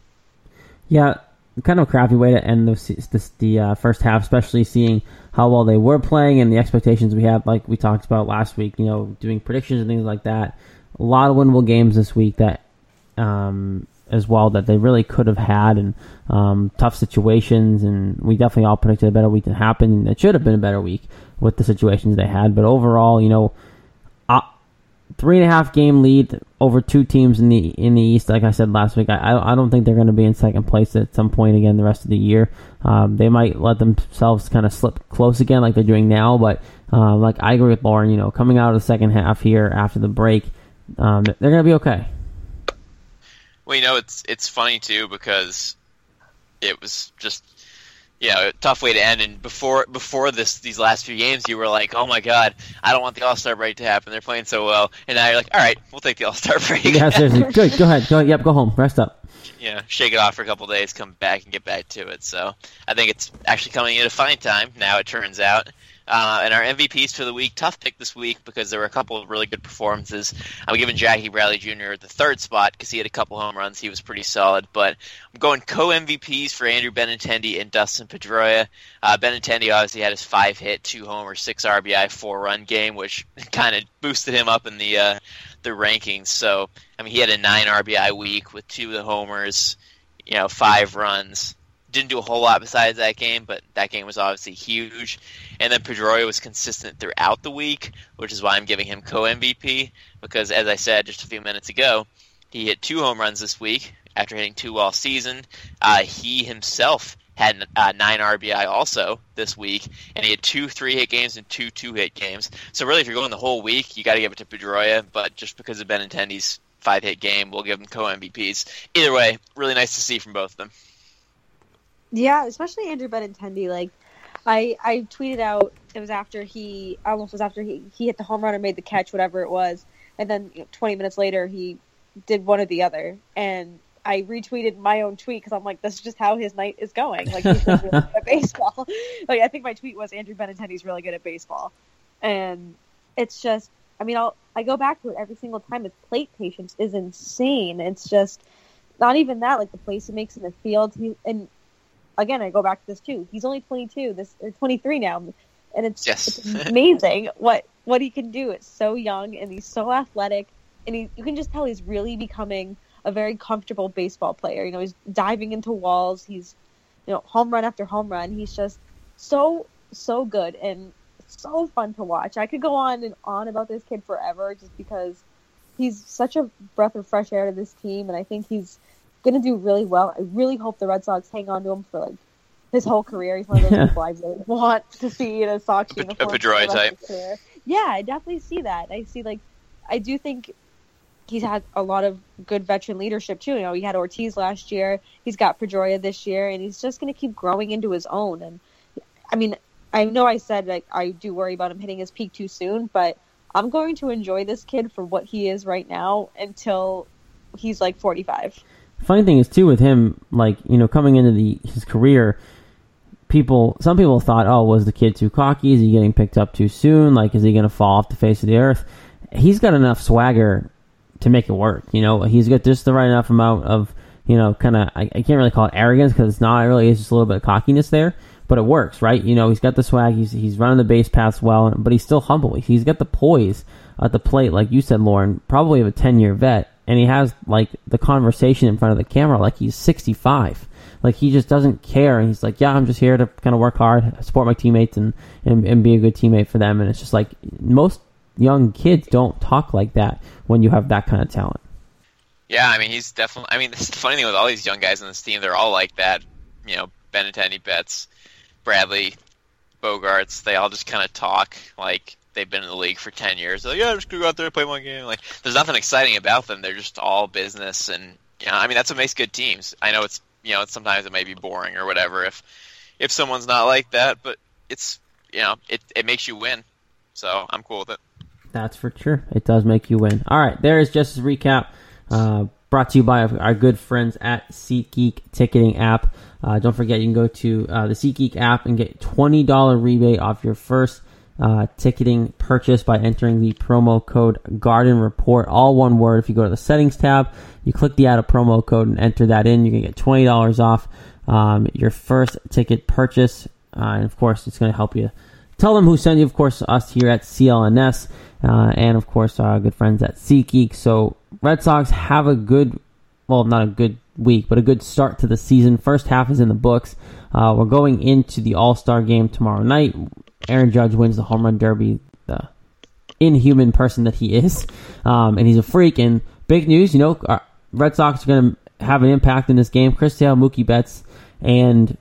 Yeah, kind of a crappy way to end the this, the uh, first half, especially seeing how well they were playing and the expectations we had, like we talked about last week. You know, doing predictions and things like that. A lot of winnable games this week that um, as well that they really could have had and um, tough situations. And we definitely all predicted a better week than happened. It should have been a better week with the situations they had. But overall, you know, three and a half game lead over two teams in the in the East. Like I said last week, I I don't think they're going to be in second place at some point again the rest of the year. Um, they might let themselves kind of slip close again, like they're doing now. But um, like I agree with Lauren, you know, coming out of the second half here after the break, um, they're going to be okay. Well, you know, it's it's funny too because it was just you know, tough way to end. And before before this these last few games, you were like, "Oh my God, I don't want the All Star break to happen. They're playing so well." And now you're like, "All right, we'll take the All Star break." yeah, seriously. Good. Go ahead. Go ahead. Yep. Go home. Rest up. Yeah, shake it off for a couple days, come back and get back to it. So I think it's actually coming at a fine time. Now it turns out. Uh, and our MVPs for the week, tough pick this week because there were a couple of really good performances. I'm giving Jackie Bradley Jr. the third spot because he had a couple home runs. He was pretty solid. But I'm going co MVPs for Andrew Benintendi and Dustin Pedroia. Uh, Benintendi obviously had his five hit, two homer, six RBI, four run game, which kind of boosted him up in the uh, the rankings. So I mean, he had a nine RBI week with two of the homers, you know, five runs didn't do a whole lot besides that game, but that game was obviously huge. And then Pedroia was consistent throughout the week, which is why I'm giving him co MVP because, as I said just a few minutes ago, he hit two home runs this week after hitting two all season. Uh, he himself had uh, nine RBI also this week, and he had two three hit games and two two hit games. So really, if you're going the whole week, you got to give it to Pedroia. But just because of Benintendi's five hit game, we'll give him co MVPs. Either way, really nice to see from both of them. Yeah, especially Andrew Benintendi. Like, I I tweeted out it was after he I almost was after he he hit the home run or made the catch, whatever it was, and then you know, 20 minutes later he did one or the other, and I retweeted my own tweet because I'm like, this is just how his night is going. Like he's really good at baseball. Like I think my tweet was Andrew Benintendi's really good at baseball, and it's just. I mean, I'll I go back to it every single time. His plate patience is insane. It's just not even that. Like the place he makes in the field, he and again, I go back to this too. He's only 22, this or 23 now, and it's, yes. it's amazing what what he can do. It's so young and he's so athletic, and he, you can just tell he's really becoming a very comfortable baseball player. You know, he's diving into walls. He's you know home run after home run. He's just so so good and so fun to watch. I could go on and on about this kid forever just because he's such a breath of fresh air to this team, and I think he's going to do really well. I really hope the Red Sox hang on to him for like his whole career. He's one of those people I really want to see in a Sox A- a uniform. for Pedroia type. Yeah, I definitely see that. I see like, I do think he's had a lot of good veteran leadership too. You know, he had Ortiz last year. He's got Pedroia this year, and he's just going to keep growing into his own. And I mean, I know I said like I do worry about him hitting his peak too soon, but I'm going to enjoy this kid for what he is right now until he's like 45. Funny thing is too with him, like you know, coming into the his career, people, some people thought, oh, was the kid too cocky? Is he getting picked up too soon? Like, is he going to fall off the face of the earth? He's got enough swagger to make it work. You know, he's got just the right enough amount of, you know, kind of, I, I can't really call it arrogance because it's not. It really is just a little bit of cockiness there, but it works, right? You know, he's got the swag. He's he's running the base paths well, but he's still humble. He's got the poise at the plate, like you said, Lauren, probably of a ten year vet, and he has like the conversation in front of the camera like he's sixty five. Like he just doesn't care, and he's like, "Yeah, I'm just here to kind of work hard, support my teammates, and, and and be a good teammate for them." And it's just like most young kids don't talk like that when you have that kind of talent. Yeah, I mean he's definitely. I mean, this is the funny thing with all these young guys on this team, they're all like that. You know, Benintendi, Betts, Bradley, Bogaerts. They all just kind of talk like they've been in the league for ten years. They're like, yeah, I'm just gonna go out there and play one game. Like, there's nothing exciting about them. They're just all business, and you know, I mean that's what makes good teams. I know it's you know, it's, sometimes it may be boring or whatever if if someone's not like that, but it's you know, it it makes you win. So I'm cool with it. That's for sure. It does make you win. All right, there is just a recap. Uh, brought to you by our good friends at SeatGeek Ticketing app. Uh, don't forget, you can go to uh, the SeatGeek app and get twenty dollar rebate off your first uh, ticketing purchase by entering the promo code Garden Report, all one word. If you go to the settings tab, you click the add a promo code and enter that in, you can get twenty dollars off um, your first ticket purchase, uh, and of course, it's going to help you. Tell them who sent you, of course, us here at CLNS, uh, and of course, our good friends at SeatGeek. So, Red Sox have a good, well, not a good week, but a good start to the season. First half is in the books. Uh, we're going into the All Star game tomorrow night. Aaron Judge wins the home run derby, the inhuman person that he is, um, and he's a freak. And big news, you know, our Red Sox are going to have an impact in this game. Chris Sale, Mookie Betts, and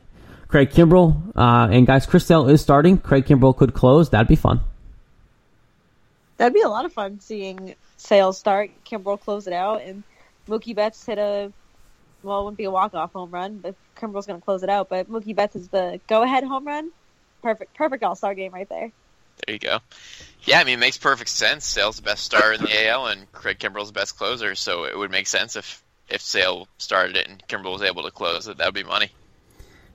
Craig Kimbrel. Uh, and guys, Chris Sale is starting. Craig Kimbrel could close. That'd be fun. That'd be a lot of fun seeing Sales start, Kimbrel close it out, and Mookie Betts hit a well, it wouldn't be a walk off home run, but Kimbrel's going to close it out. But Mookie Betts is the go ahead home run. Perfect, perfect All Star game right there. There you go. Yeah, I mean, it makes perfect sense. Sale's the best star in the AL, and Craig Kimbrel's the best closer, so it would make sense if if Sale started it and Kimbrell was able to close it. That would be money.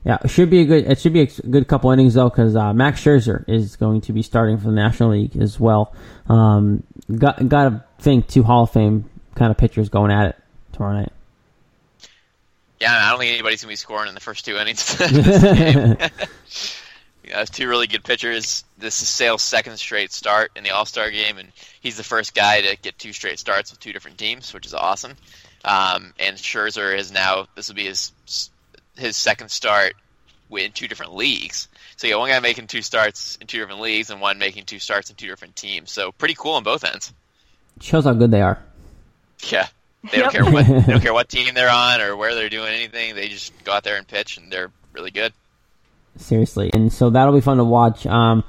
Yeah, it should be a good. It should be a good couple innings though, because uh, Max Scherzer is going to be starting for the National League as well. Um, got got to think two Hall of Fame kind of pitchers going at it tomorrow night. Yeah, I don't think anybody's gonna be scoring in the first two innings of this game. yeah, it's two really good pitchers. This is Sale's second straight start in the All Star game, and he's the first guy to get two straight starts with two different teams, which is awesome. Um, and Scherzer is now this will be his his second start in two different leagues. So you got one guy making two starts in two different leagues, and one making two starts in two different teams. So pretty cool on both ends. Shows how good they are. Yeah. They don't Yep. care what they don't care what team they're on or where they're doing anything. They just go out there and pitch, and they're really good. seriously. And so that'll be fun to watch. Um,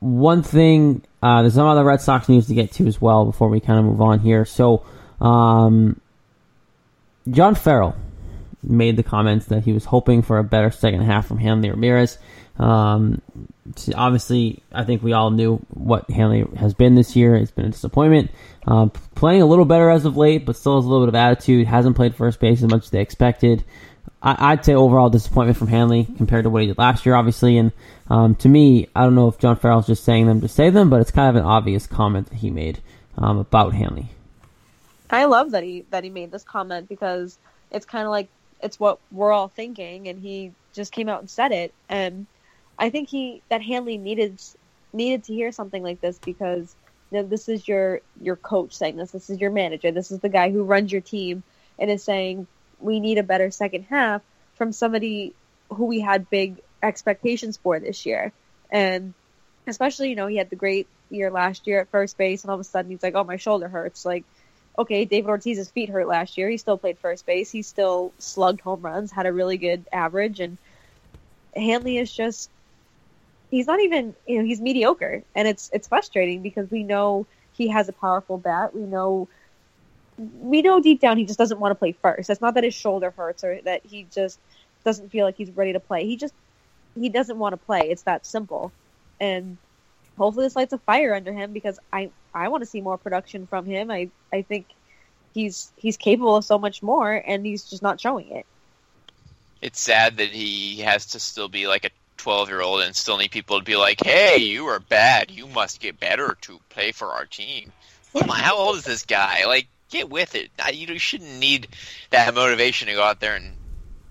one thing, uh, there's some other Red Sox news to get to as well before we kind of move on here. So, um, John Farrell made the comments that he was hoping for a better second half from Hanley Ramirez. Um, obviously, I think we all knew what Hanley has been this year. It's been a disappointment. Um, playing a little better as of late, but still has a little bit of attitude. Hasn't played first base as much as they expected. I, I'd say overall disappointment from Hanley compared to what he did last year, obviously. And um, to me, I don't know if John Farrell's just saying them to say them, but it's kind of an obvious comment that he made um, about Hanley. I love that he that he made this comment because it's kind of like it's what we're all thinking, and he just came out and said it. And I think he that Hanley needed needed to hear something like this because you know, this is your your coach saying this. This is your manager. This is the guy who runs your team and is saying we need a better second half from somebody who we had big expectations for this year. And especially, you know, he had the great year last year at first base, and all of a sudden he's like, "Oh, my shoulder hurts." Like, okay, David Ortiz's feet hurt last year. He still played first base. He still slugged home runs, had a really good average, and Hanley is just he's not even you know he's mediocre. And it's it's frustrating because we know he has a powerful bat. We know we know deep down he just doesn't want to play first. It's not that his shoulder hurts or that he just doesn't feel like he's ready to play. He just he doesn't want to play. It's that simple. And hopefully this lights a fire under him because i i want to see more production from him. I i think he's he's capable of so much more and he's just not showing it. It's sad that he has to still be like a 12 year old and still need people to be like, hey, you are bad. You must get better to play for our team. How old is this guy? Like, get with it. You shouldn't need that motivation to go out there and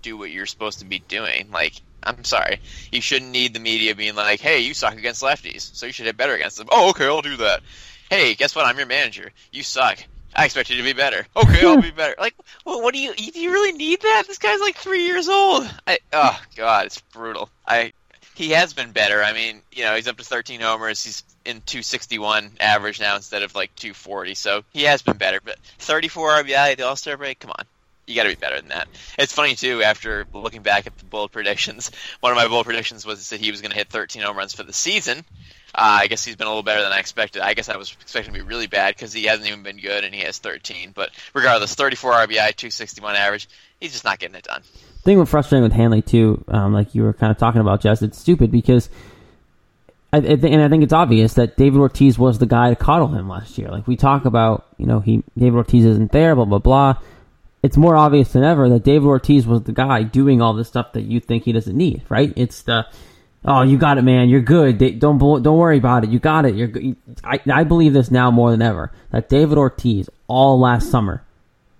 do what you're supposed to be doing. Like, I'm sorry. You shouldn't need the media being like, hey, you suck against lefties, so you should hit better against them. Oh, okay, I'll do that. Hey, guess what? I'm your manager. You suck. I expect you to be better. Okay, I'll be better. Like, well, what do you? Do you really need that? This guy's like three years old. I, oh God, it's brutal. I he has been better. I mean, you know, he's up to 13 homers. He's in 261 average now instead of like 240. So he has been better. But 34 RBI at the All Star break. Come on. You got to be better than that. It's funny too. After looking back at the bold predictions, one of my bold predictions was that he was going to hit 13 home runs for the season. Uh, I guess he's been a little better than I expected. I guess I was expecting to be really bad because he hasn't even been good, and he has 13. But regardless, 34 RBI, 261 average. He's just not getting it done. Thing with frustrating with Hanley too, um, like you were kind of talking about, Jess, it's stupid because I, I think, and I think it's obvious that David Ortiz was the guy to coddle him last year. Like we talk about, you know, he David Ortiz isn't there, blah blah blah. It's more obvious than ever that David Ortiz was the guy doing all this stuff that you think he doesn't need, right? It's the oh, you got it, man, you're good. They, don't don't worry about it. You got it. You're good. I I believe this now more than ever that David Ortiz all last summer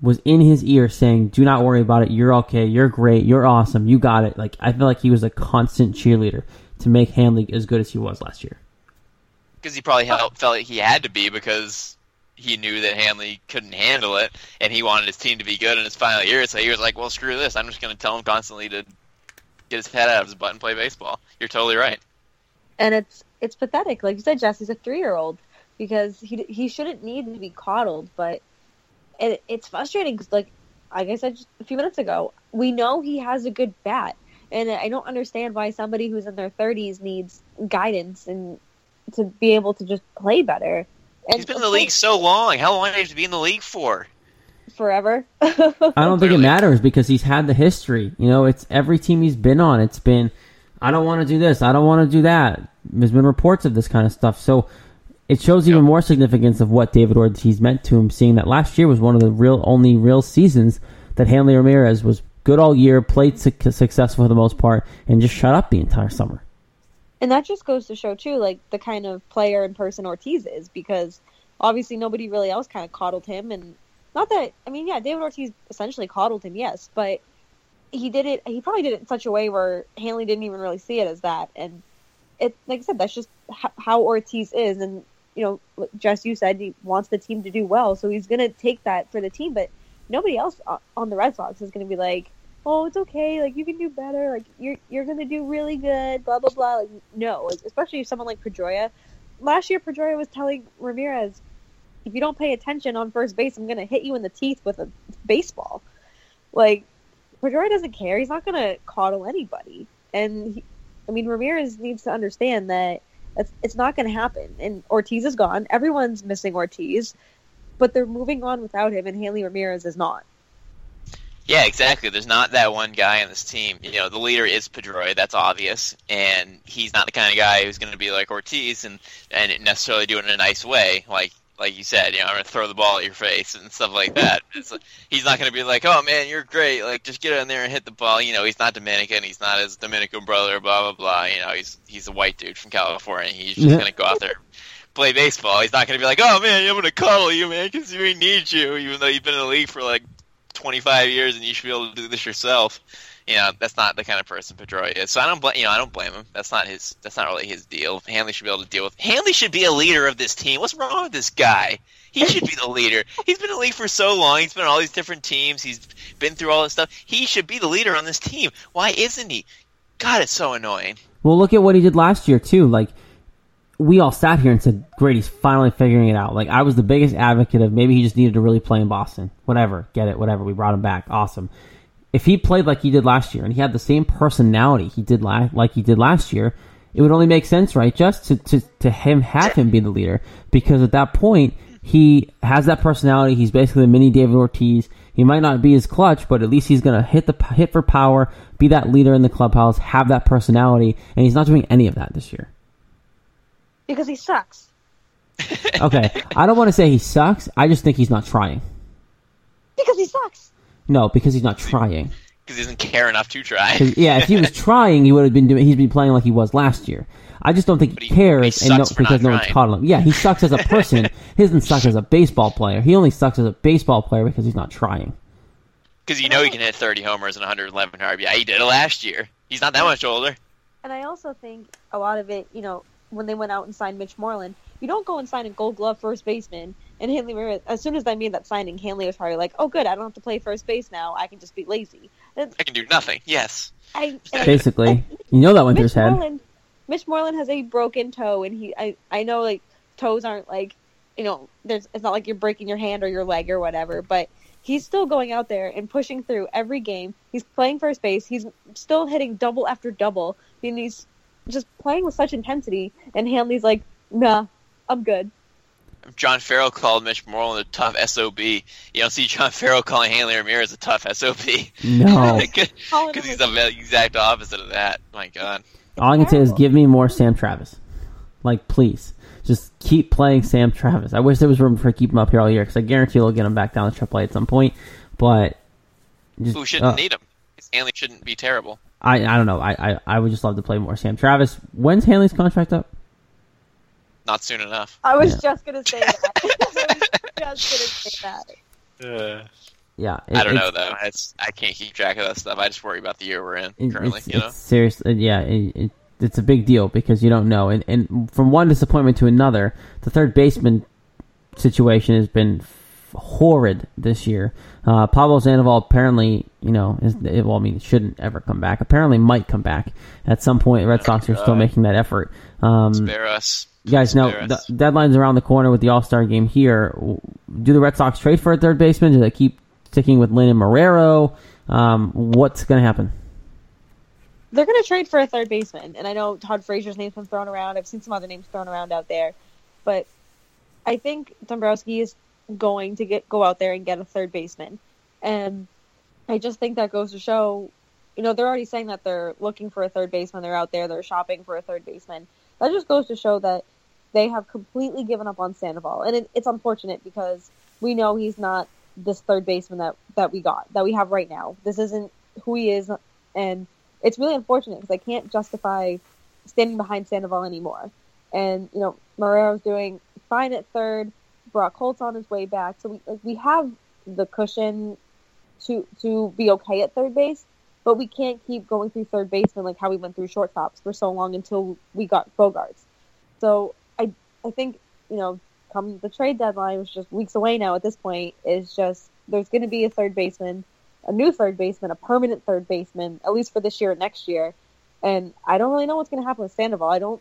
was in his ear saying, "Do not worry about it. You're okay. You're great. You're awesome. You got it." Like I feel like he was a constant cheerleader to make Hanley as good as he was last year. because he probably felt, felt like he had to be because he knew that Hanley couldn't handle it, and he wanted his team to be good in his final year. So he was like, "Well, screw this. I'm just going to tell him constantly to get his head out of his butt and play baseball." You're totally right. and it's it's pathetic. Like you said, Jesse's a three year old because he he shouldn't need to be coddled, but it, it's frustrating because, like, like I said just a few minutes ago, we know he has a good bat, and I don't understand why somebody who's in their thirties needs guidance and to be able to just play better. And He's been in the league so long. How long do you have to be in the league for? forever. I don't think it matters because he's had the history. You know, it's every team he's been on. It's been, I don't want to do this. I don't want to do that. There's been reports of this kind of stuff. So it shows even more significance of what David Ortiz meant to him, seeing that last year was one of the real, only real seasons that Hanley Ramirez was good all year, played su- successful for the most part, and just shut up the entire summer. And that just goes to show too, like the kind of player and person Ortiz is, because obviously nobody really else kind of coddled him, and not that I mean, yeah, David Ortiz essentially coddled him, yes, but he did it. He probably did it in such a way where Hanley didn't even really see it as that, and it, like I said, that's just how Ortiz is, and you know, Jess, you said he wants the team to do well, so he's gonna take that for the team, but nobody else on the Red Sox is gonna be like, oh, it's okay, like you can do better, like you're you're gonna do really good, blah blah blah. Like no, like, especially if someone like Pedroia. Last year, Pedroia was telling Ramirez, if you don't pay attention on first base, I'm gonna hit you in the teeth with a baseball. Like Pedroia doesn't care. He's not gonna coddle anybody, and he, I mean Ramirez needs to understand that it's, it's not gonna happen. And Ortiz is gone. Everyone's missing Ortiz, but they're moving on without him, and Hanley Ramirez is not. Yeah, exactly. There's not that one guy on this team. You know, the leader is Pedroia. That's obvious, and he's not the kind of guy who's going to be like Ortiz and and necessarily do it in a nice way, like like you said. You know, I'm going to throw the ball at your face and stuff like that. It's, he's not going to be like, "Oh man, you're great. Like, just get in there and hit the ball." You know, he's not Dominican. He's not his Dominican brother. Blah blah blah. You know, he's he's a white dude from California. He's just Yeah. going to go out there. Play baseball. He's not going to be like, "Oh man, I'm going to cuddle you, man, because we need you," even though you've been in the league for like 25 years and you should be able to do this yourself. You know, that's not the kind of person Pedroia is. So I don't blame, you know, I don't blame him. That's not his, that's not really his deal. Hanley should be able to deal with, Hanley should be a leader of this team. What's wrong with this guy? He should be the leader. He's been in the league for so long. He's been on all these different teams. He's been through all this stuff. He should be the leader on this team. Why isn't he? God, it's so annoying. Well, look at what he did last year too. Like we all sat here and said, "Great, he's finally figuring it out." Like I was the biggest advocate of maybe he just needed to really play in Boston. Whatever, get it, whatever. We brought him back, awesome. If he played like he did last year and he had the same personality he did la- like he did last year, it would only make sense, right? Just to, to, to him have him be the leader because at that point he has that personality. He's basically a mini David Ortiz. He might not be as clutch, but at least he's gonna hit the hit for power, be that leader in the clubhouse, have that personality, and he's not doing any of that this year. Because he sucks. Okay, I don't want to say he sucks. I just think he's not trying. Because he sucks. No, because he's not trying. Because he doesn't care enough to try. yeah, if he was trying, he would have been doing. He's been playing like he was last year. I just don't think he, he- cares, he and no, for because not no one's trying. caught him. Yeah, he sucks as a person. he doesn't suck as a baseball player. He only sucks as a baseball player because he's not trying. Because you know he can hit 30 homers and 111 RBI. He did it last year. He's not that much older. And I also think a lot of it, you know, when they went out and signed Mitch Moreland, you don't go and sign a Gold Glove first baseman. And Hanley Ramirez, as soon as I made that signing, Hanley was probably like, "Oh, good, I don't have to play first base now. I can just be lazy." And I can do nothing. Yes. I, and Basically, you know that went through Mitch his head. Mitch Moreland has a broken toe, and he, I, I know like toes aren't like, you know, there's, it's not like you're breaking your hand or your leg or whatever, but he's still going out there and pushing through every game. He's playing first base. He's still hitting double after double, and he's just playing with such intensity. And Hanley's like, nah, I'm good. John Farrell called Mitch Moreland a tough SOB. You don't see John Farrell calling Hanley Ramirez a tough SOB. No. Because he's the exact opposite of that. My God. All I can say is give me more Sam Travis. Like, please. Just keep playing Sam Travis. I wish there was room for keep him up here all year because I guarantee they'll get him back down to AAA at some point. But just, Who shouldn't uh, need him? Hanley shouldn't be terrible. I I don't know. I, I I would just love to play more Sam Travis. When's Hanley's contract up? Not soon enough. I was Yeah. just gonna say that. I was just gonna say that. Yeah, I don't know though. It's I can't keep track of that stuff. I just worry about the year we're in it- currently. it's, you know. it's serious. uh, Yeah, it, it, it's a big deal because you don't know. And and from one disappointment to another, the third baseman situation has been f- horrid this year. Uh, Pablo Sandoval apparently, you know, is it, well, I mean, shouldn't ever come back. Apparently, might come back at some point. Red Sox are still making that effort. Um, Spare us. Guys, now the deadline's around the corner with the All Star game here. Do the Red Sox trade for a third baseman? Do they keep sticking with Lin and Marrero? Um, what's going to happen? They're going to trade for a third baseman, and I know Todd Frazier's name's been thrown around. I've seen some other names thrown around out there, but I think Dombrowski is going to get go out there and get a third baseman, and I just think that goes to show, you know, they're already saying that they're looking for a third baseman. They're out there, they're shopping for a third baseman. That just goes to show that they have completely given up on Sandoval, and it, it's unfortunate because we know he's not this third baseman that that we got that we have right now. This isn't who he is, and it's really unfortunate because I can't justify standing behind Sandoval anymore. And you know, Marrero's doing fine at third. Brock Holt's on his way back, so we like, we have the cushion to to be okay at third base, but we can't keep going through third baseman like how we went through shortstops for so long until we got Bogaerts. So I think you know, come the trade deadline, which is just weeks away now at this point, is just there's going to be a third baseman, a new third baseman, a permanent third baseman, at least for this year and next year. And I don't really know what's going to happen with Sandoval. I don't.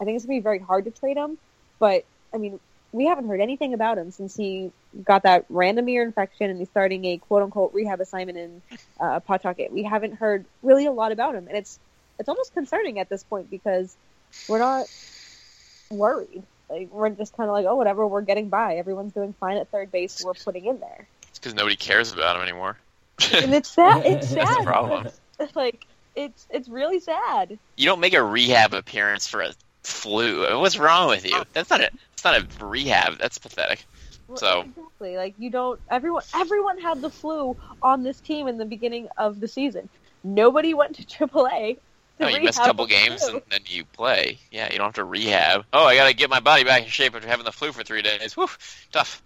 I think it's going to be very hard to trade him, but I mean, we haven't heard anything about him since he got that random ear infection and he's starting a quote unquote rehab assignment in uh, Pawtucket. We haven't heard really a lot about him, and it's it's almost concerning at this point because we're not worried. Like we're just kind of like, oh, whatever, we're getting by. Everyone's doing fine at third base. We're putting in there, It's because nobody cares about him anymore. and it's sad. It's sad. That's the problem. It's like it's it's really sad. You don't make a rehab appearance for a flu. What's wrong with you? That's not a. It's not a rehab. That's pathetic. Well, So- exactly, like you don't. Everyone everyone had the flu on this team in the beginning of the season. Nobody went to AAA. To No, you miss a couple games flu. and then you play. Yeah, you don't have to rehab. Oh, I gotta get my body back in shape after having the flu for three days. Whew, tough.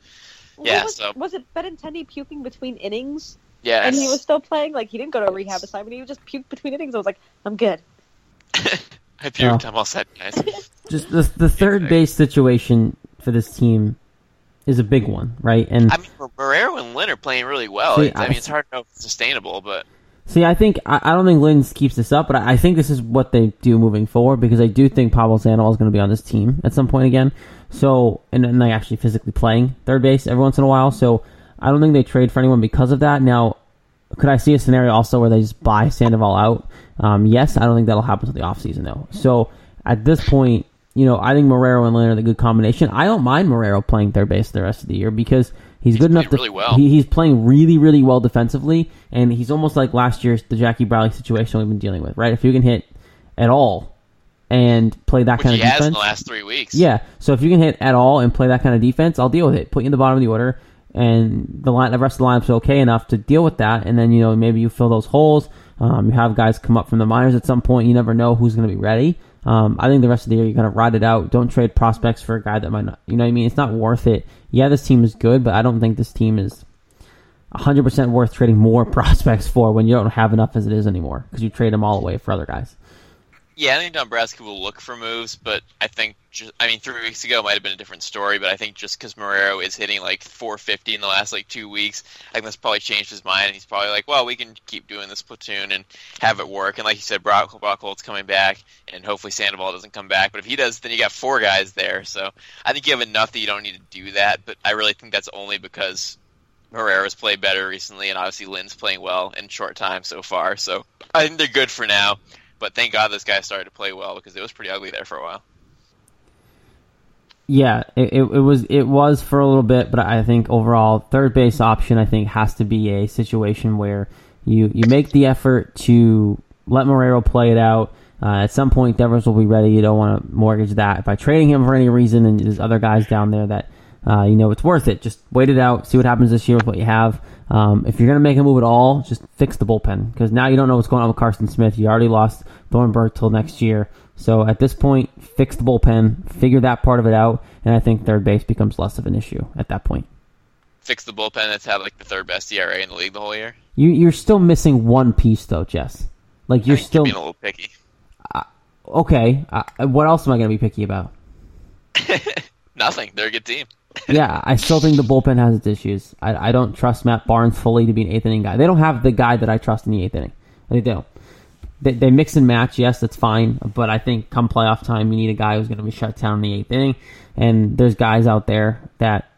What Yeah, was, so was it Benintendi puking between innings? yeah. And he was still playing. Like he didn't go to a rehab assignment. He just puked between innings. I was like, I'm good. I puked. Oh. I'm all set, guys. Just the the third Exactly. base situation for this team is a big one, right? And I mean, Marrero and Lin are playing really well. See, I, I- mean, it's hard to know if it's sustainable, but See, I think I, I don't think Linz keeps this up, but I, I think this is what they do moving forward because I do think Pablo Sandoval is going to be on this team at some point again. So, and then they actually physically playing third base every once in a while. So, I don't think they trade for anyone because of that. Now, could I see a scenario also where they just buy Sandoval out? Um, yes, I don't think that'll happen until the offseason though. So at this point, you know, I think Marrero and Lin are the good combination. I don't mind Marrero playing third base the rest of the year because he's, good enough to. really well. he, he's playing really, really well defensively, and he's almost like last year's the Jackie Bradley situation we've been dealing with, right? If you can hit at all and play that Which kind he of has in defense, the last three weeks. yeah. So if you can hit at all and play that kind of defense, I'll deal with it. Put you in the bottom of the order, and the line, the rest of the lineup's okay enough to deal with that. And then you know maybe you fill those holes. Um, you have guys come up from the minors at some point. You never know who's going to be ready. Um, I think the rest of the year you're to ride it out. Don't trade prospects for a guy that might not. You know what I mean? It's not worth it. Yeah, this team is good, but I don't think this team is 100% worth trading more prospects for when you don't have enough as it is anymore because you trade them all away for other guys. Yeah, I think Dombrowski will look for moves, but I think just I mean three weeks ago might have been a different story, but I think just because Marrero is hitting like 450 in the last like two weeks, I think that's probably changed his mind, and he's probably like, well, we can keep doing this platoon and have it work. And like you said, Brock Buckholt's coming back, and hopefully Sandoval doesn't come back, but if he does, then you got four guys there. So I think you have enough that you don't need to do that, but I really think that's only because Herrera's played better recently, and obviously Lin's playing well in short time so far. So I think they're good for now. But thank God this guy started to play well because it was pretty ugly there for a while. Yeah, it, it, it was it was for a little bit, but I think overall third base option I think has to be a situation where you you make the effort to let Marrero play it out. Uh, at some point, Devers will be ready. You don't want to mortgage that by trading him for any reason, and there's other guys down there that uh, you know it's worth it. Just wait it out, see what happens this year with what you have. Um, if you're gonna make a move at all, just fix the bullpen because now you don't know what's going on with Carson Smith. You already lost Thornburg till next year. So at this point, fix the bullpen, figure that part of it out, and I think third base becomes less of an issue at that point. Fix the bullpen that's had like the third best ERA in the league the whole year. You you're still missing one piece though, Jess. Like you're still being a little picky. okay. Uh, what else am I gonna be picky about? Nothing. They're a good team. yeah, I still think the bullpen has its issues. I, I don't trust Matt Barnes fully to be an eighth inning guy. They don't have the guy that I trust in the eighth inning. They do. They, they mix and match. Yes, that's fine. But I think come playoff time, you need a guy who's going to be shut down in the eighth inning. And there's guys out there that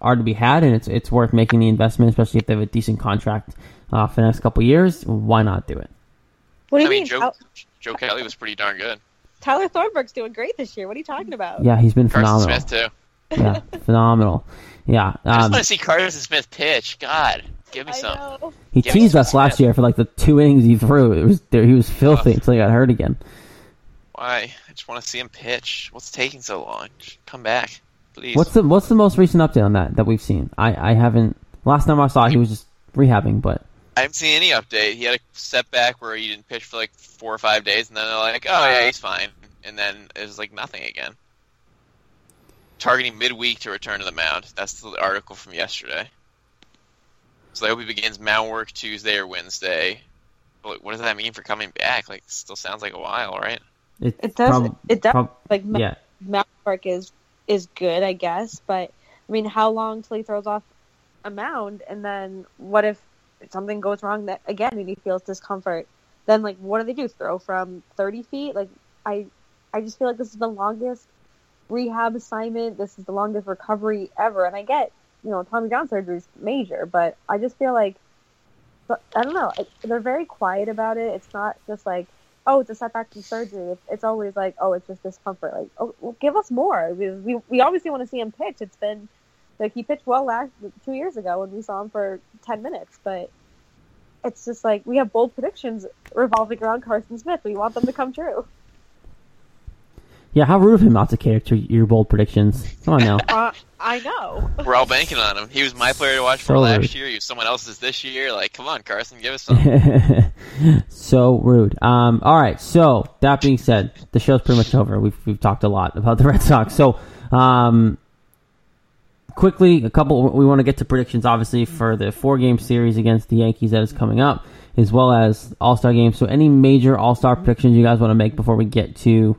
are to be had, and it's it's worth making the investment, especially if they have a decent contract uh, for the next couple years. Why not do it? What do you I mean, mean? Joe Tyler, Joe Kelly was pretty darn good. Tyler Thornburg's doing great this year. What are you talking about? Yeah, he's been Carson phenomenal. Smith too. Yeah, phenomenal. Yeah, I just um, want to see Carson Smith pitch. God, give me I some. know. he give teased us last Smith. year for like the two innings he threw. It was he was filthy until he got hurt again. Why? I just want to see him pitch. What's taking so long? Just come back, please. What's the What's the most recent update on that that we've seen? I I haven't. Last time I saw, he was just rehabbing, but I haven't seen any update. He had a setback where he didn't pitch for like four or five days, and then they're like, "Oh yeah, he's fine," and then it was like nothing again. Targeting midweek to return to the mound. That's the article from yesterday. So I hope he begins mound work Tuesday or Wednesday. But what does that mean for coming back? Like, still sounds like a while, right? it, It does. prob- it does. prob- like ma- yeah. mound work is is good, I guess. But I mean, how long till he throws off a mound, and then what if something goes wrong that again and he feels discomfort? Then like, what do they do? Throw from thirty feet? Like, I I just feel like this is the longest rehab assignment. This is the longest recovery ever. And I get, you know, Tommy John surgery is major, but I just feel like, but I don't know. They're very quiet about it. It's not just like, oh, it's a setback from surgery. It's, it's always like, oh, it's just discomfort. Like, oh, well, give us more. We, we, we obviously want to see him pitch. It's been like he pitched well last two years ago when we saw him for ten minutes, but it's just like we have bold predictions revolving around Carson Smith. We want them to come true. Yeah, how rude of him not to cater to your bold predictions. Come on now. Uh, I know. We're all banking on him. He was my player to watch for So last rude. year. He was someone else's this year. Like, come on, Carson, give us some. so rude. Um, all right. So that being said, the show's pretty much over. We've we've talked a lot about the Red Sox. So um, quickly, a couple. We want to get to predictions, obviously, for the four game series against the Yankees that is coming up, as well as All Star games. So any major All Star predictions you guys want to make before we get to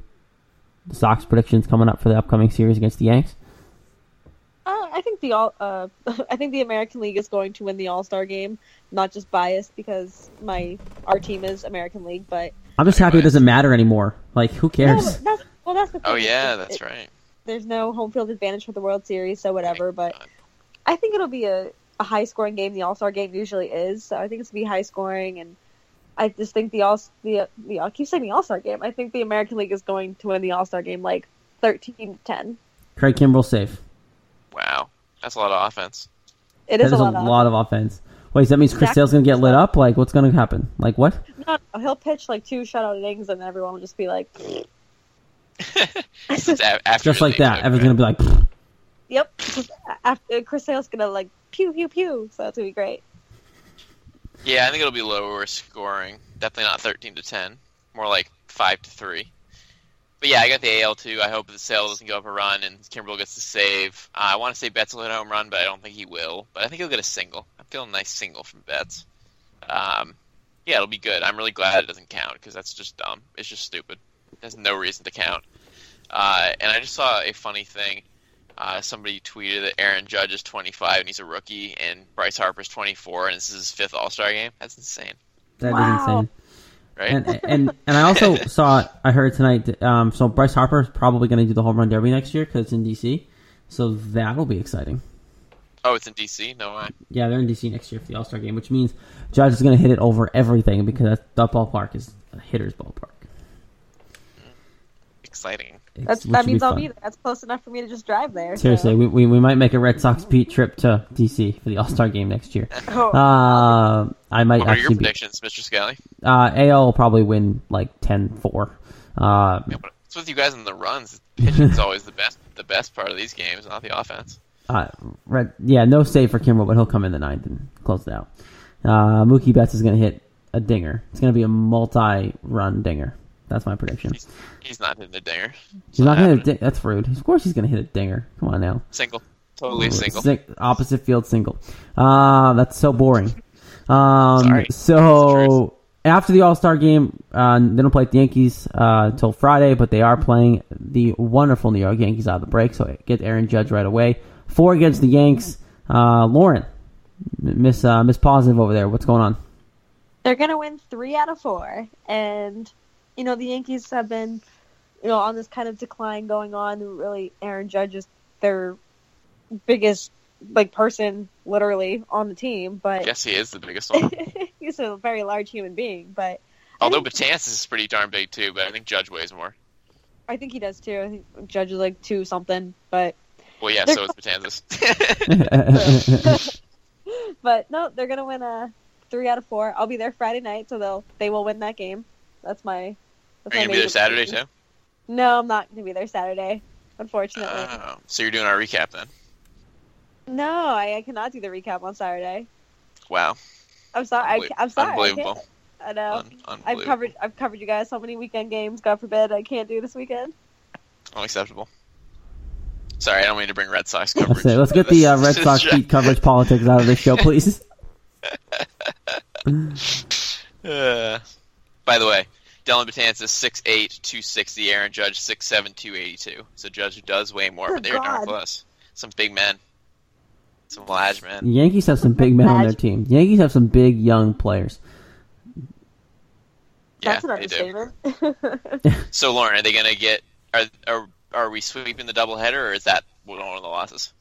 the Sox predictions coming up for the upcoming series against the Yanks? Uh, I think the all. Uh, I think the American League is going to win the All Star game. Not just biased because my our team is American League, but I'm just happy it doesn't matter anymore. Like, who no, cares? that's well, that's the thing. Oh yeah, that's it- right. There's no home field advantage for the World Series, so whatever. But I think it'll be a a high scoring game the All Star game usually is. So I think it's gonna be high scoring, and I just think the all the the I keep saying the All Star game. I think the American League is going to win the All Star game like thirteen to ten. Craig Kimbrel safe. Wow, that's a lot of offense. It That is is a a lot, lot of offense. Wait, so that means Chris Zach- Sale's gonna get lit up? Like, what's gonna happen? Like, what? No, no, he'll pitch like two shutout innings, and everyone will just be like, It's a- after Just like that. okay. Everyone's gonna be like, "Yep." After Chris Sale's gonna like pew pew pew, so that's gonna be great. Yeah, I think it'll be lower scoring. Definitely not 13 to 10. More like 5 to 3. But yeah, I got the AL too. I hope the Sale doesn't go up a run and Kimbrel gets the save. Uh, I want to say Betts will hit a home run, but I don't think he will. But I think he'll get a single. I'm feeling a nice single from Betts. Um, yeah, it'll be good. I'm really glad it doesn't count because that's just dumb. It's just stupid. There's no reason to count. Uh, and I just saw a funny thing. Uh, somebody tweeted that Aaron Judge is 25 and he's a rookie, and Bryce Harper's 24 and this is his fifth All Star game. That's insane, that is Wow. insane. right? And and and I also saw I heard tonight. Um, so Bryce Harper is probably going to do the home run derby next year because it's in DC. So that'll be exciting. oh, it's in DC. No way. Yeah, they're in DC next year for the All Star game, which means Judge is going to hit it over everything because that, that ballpark is a hitter's ballpark. Exciting. It's- That's that means I'll be there. That's close enough for me to just drive there. so- Seriously, we, we, we might make a Red Sox Beat trip to DC for the All Star game next year. Oh. Uh, I might What are your actually be. predictions, Mr. Scally? Uh, AL will probably win like 10-4. Uh, Yeah, but What's with you guys in the runs? Pitching's always the best. The best part of these games, not the offense. uh, Red, yeah, no save for Kimbrel, but he'll come in the ninth and close it out. Uh, Mookie Betts is going to hit a dinger. It's going to be a multi-run dinger. That's my prediction. He's, he's not hitting a dinger. He's not going to. happening. Di- that's rude. Of course, he's going to hit a dinger. Come on now. single. Totally a single. Sing- opposite field single. Uh, that's so boring. Um, Sorry. It's the so after the All Star game, uh, they don't play the Yankees uh, until Friday, but they are playing the wonderful New York Yankees out of the break. So get Aaron Judge right away. Four against the Yanks. Uh, Lauren, Miss uh, Miss Positive over there. What's going on? They're gonna win three out of four, and you know the Yankees have been, you know, on this kind of decline going on. Really, Aaron Judge is their biggest like person, literally on the team, but Yes, he is the biggest one. he's a very large human being. But Although Betances is pretty darn big too, but I think Judge weighs more. I think he does too. I think Judge is like two something, but Well, yeah, They're- so is Betances. but no, they're gonna win a three out of four. I'll be there Friday night, so they'll they will win that game. That's my. That's Are you gonna be there Saturday too? No, I'm not gonna be there Saturday. Unfortunately, Oh, so you're doing our recap then? no, I, I cannot do the recap on Saturday. Wow, I'm sorry. I, I'm sorry. I, unbelievable. can't. I know. Un- I've covered. I've covered you guys so many weekend games. God forbid I can't do this weekend. Unacceptable. Sorry, I don't mean to bring Red Sox Let's, coverage. say, let's get the uh, Red Sox beat coverage politics out of this show, please. Uh, by the way, Dellin Betances 6'8", 260. Aaron Judge 6'7", 282. So Judge does weigh more, but they're darn God. close. Some big men. Some large The men. Yankees have some big men on their team. The Yankees have some big young players. Yeah, That's an understatement. So Lauren, are they gonna get? Are are are we sweeping the doubleheader, or is that one of the losses?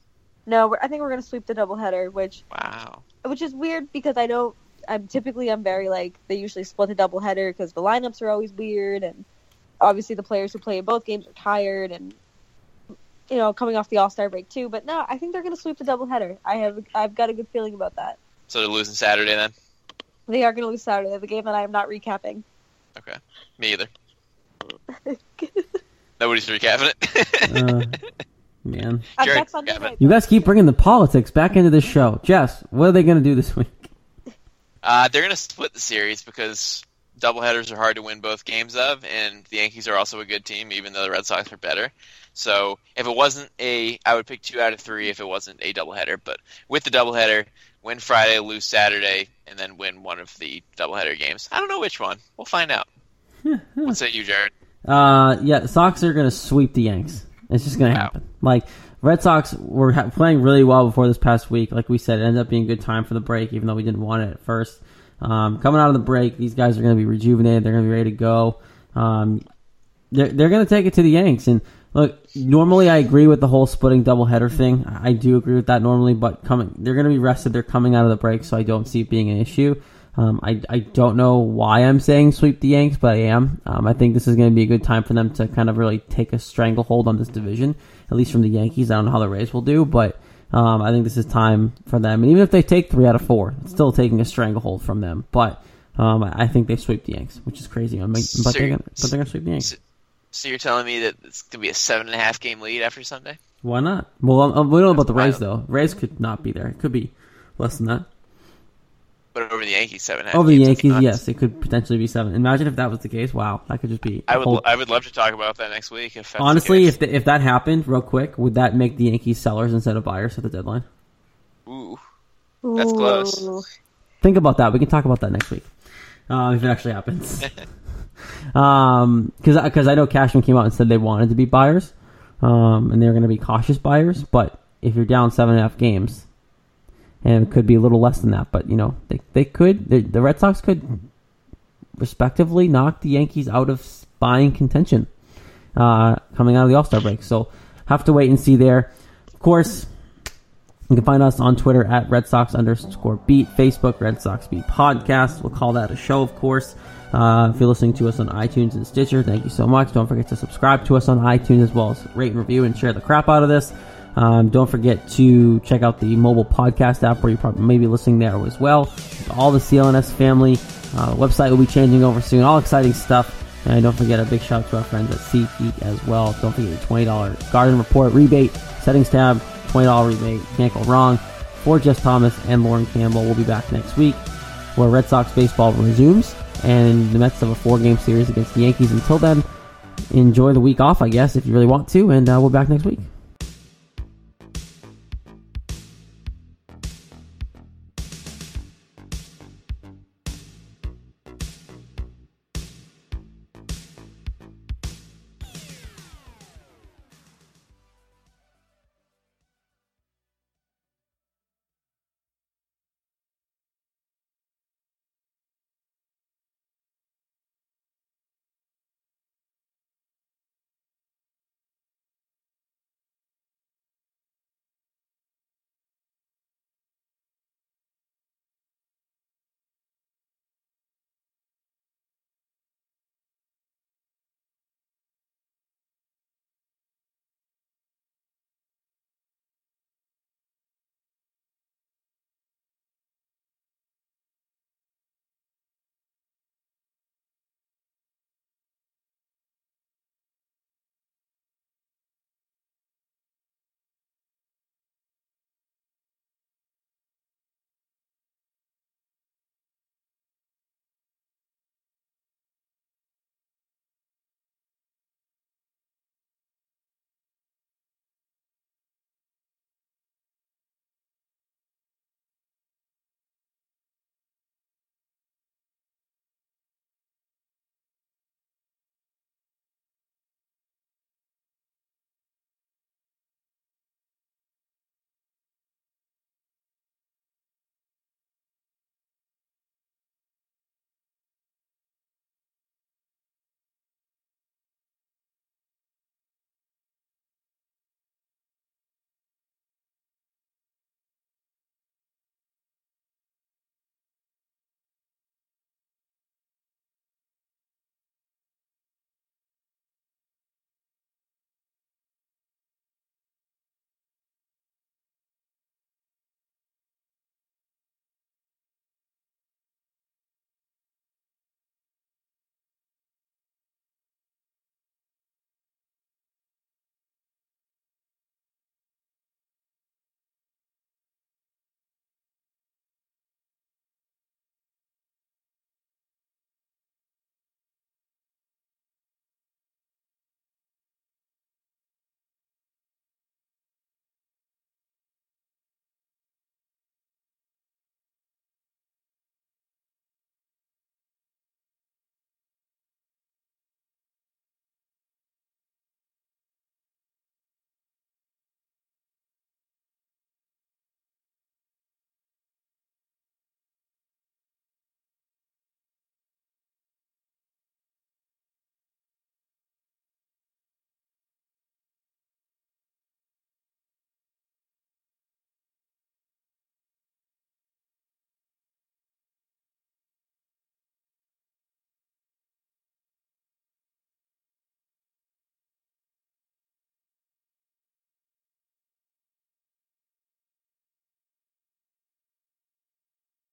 no, we're, I think we're gonna sweep the doubleheader, which Wow. which is weird because I don't. I'm typically I'm very like they usually split the doubleheader because the lineups are always weird and obviously the players who play in both games are tired and you know coming off the All Star break too. But no, I think they're gonna sweep the doubleheader. I have I've got a good feeling about that. So they're losing Saturday then? They are gonna lose Saturday, the game that I am not recapping. Okay. Me either. Nobody's recapping it. Uh, man. Jared, next Sunday yeah, night. You guys keep bringing the politics back into this show. Jess, what are they going to do this week? Uh, they're going to split the series because doubleheaders are hard to win both games of, and the Yankees are also a good team, even though the Red Sox are better. So if it wasn't a, I would pick two out of three if it wasn't a doubleheader. But with the doubleheader, win Friday, lose Saturday, and then win one of the doubleheader games. I don't know which one. We'll find out. What's say you, Jared? Uh, yeah, the Sox are going to sweep the Yanks. It's just going to Wow. happen. Like, Red Sox were ha- playing really well before this past week. Like we said, it ended up being a good time for the break, even though we didn't want it at first. Um, coming out of the break, these guys are going to be rejuvenated. They're going to be ready to go. Um, they're they're going to take it to the Yanks. And Look, normally I agree with the whole splitting doubleheader thing. I do agree with that normally, but coming they're going to be rested. They're coming out of the break, so I don't see it being an issue. Um, I, I don't know why I'm saying sweep the Yanks, but I am. Um, I think this is going to be a good time for them to kind of really take a stranglehold on this division, at least from the Yankees. I don't know how the Rays will do, but um, I think this is time for them. And even if they take three out of four, it's still taking a stranglehold from them. But um, I think they sweep the Yanks, which is crazy. But So they're gonna, but they're gonna sweep the Yanks. So you're telling me that it's gonna be a seven and a half game lead after Sunday? Why not? Well, um, we don't know about the Rays though. Rays could not be there. It could be less than that. But over the Yankees, seven and a half. Over the games, that'd be Yankees, nuts. yes, it could potentially be seven. Imagine if that was the case. Wow, that could just be. I a would. whole- I would love to talk about that next week. If that's the honestly, case. if the, if that happened real quick, would that make the Yankees sellers instead of buyers at the deadline? Ooh, that's close. Think about that. We can talk about that next week uh, if it actually happens. um, because because I know Cashman came out and said they wanted to be buyers, um, and they were going to be cautious buyers. But if you're down seven and a half games, and it could be a little less than that, but you know they they could the, the Red Sox could respectively knock the Yankees out of buying contention uh, coming out of the All Star break. So have to wait and see there. Of course. You can find us on Twitter at Red Sox underscore beat, Facebook Red Sox beat podcast. We'll call that a show, of course. Uh, if you're listening to us on iTunes and Stitcher, thank you so much. Don't forget to subscribe to us on iTunes as well as rate and review and share the crap out of this. Um, don't forget to check out the mobile podcast app where you probably may be listening there as well. All the CLNS family. Uh, website will be changing over soon. All exciting stuff. And don't forget a big shout out to our friends at SeatGeek as well. Don't forget the $20 Garden Report rebate settings tab. $20 rebate. Can't go wrong. For Jess Thomas and Lauren Campbell, we'll be back next week where Red Sox baseball resumes and the Mets have a four game series against the Yankees. Until then, enjoy the week off, I guess, if you really want to, and uh, we'll be back next week.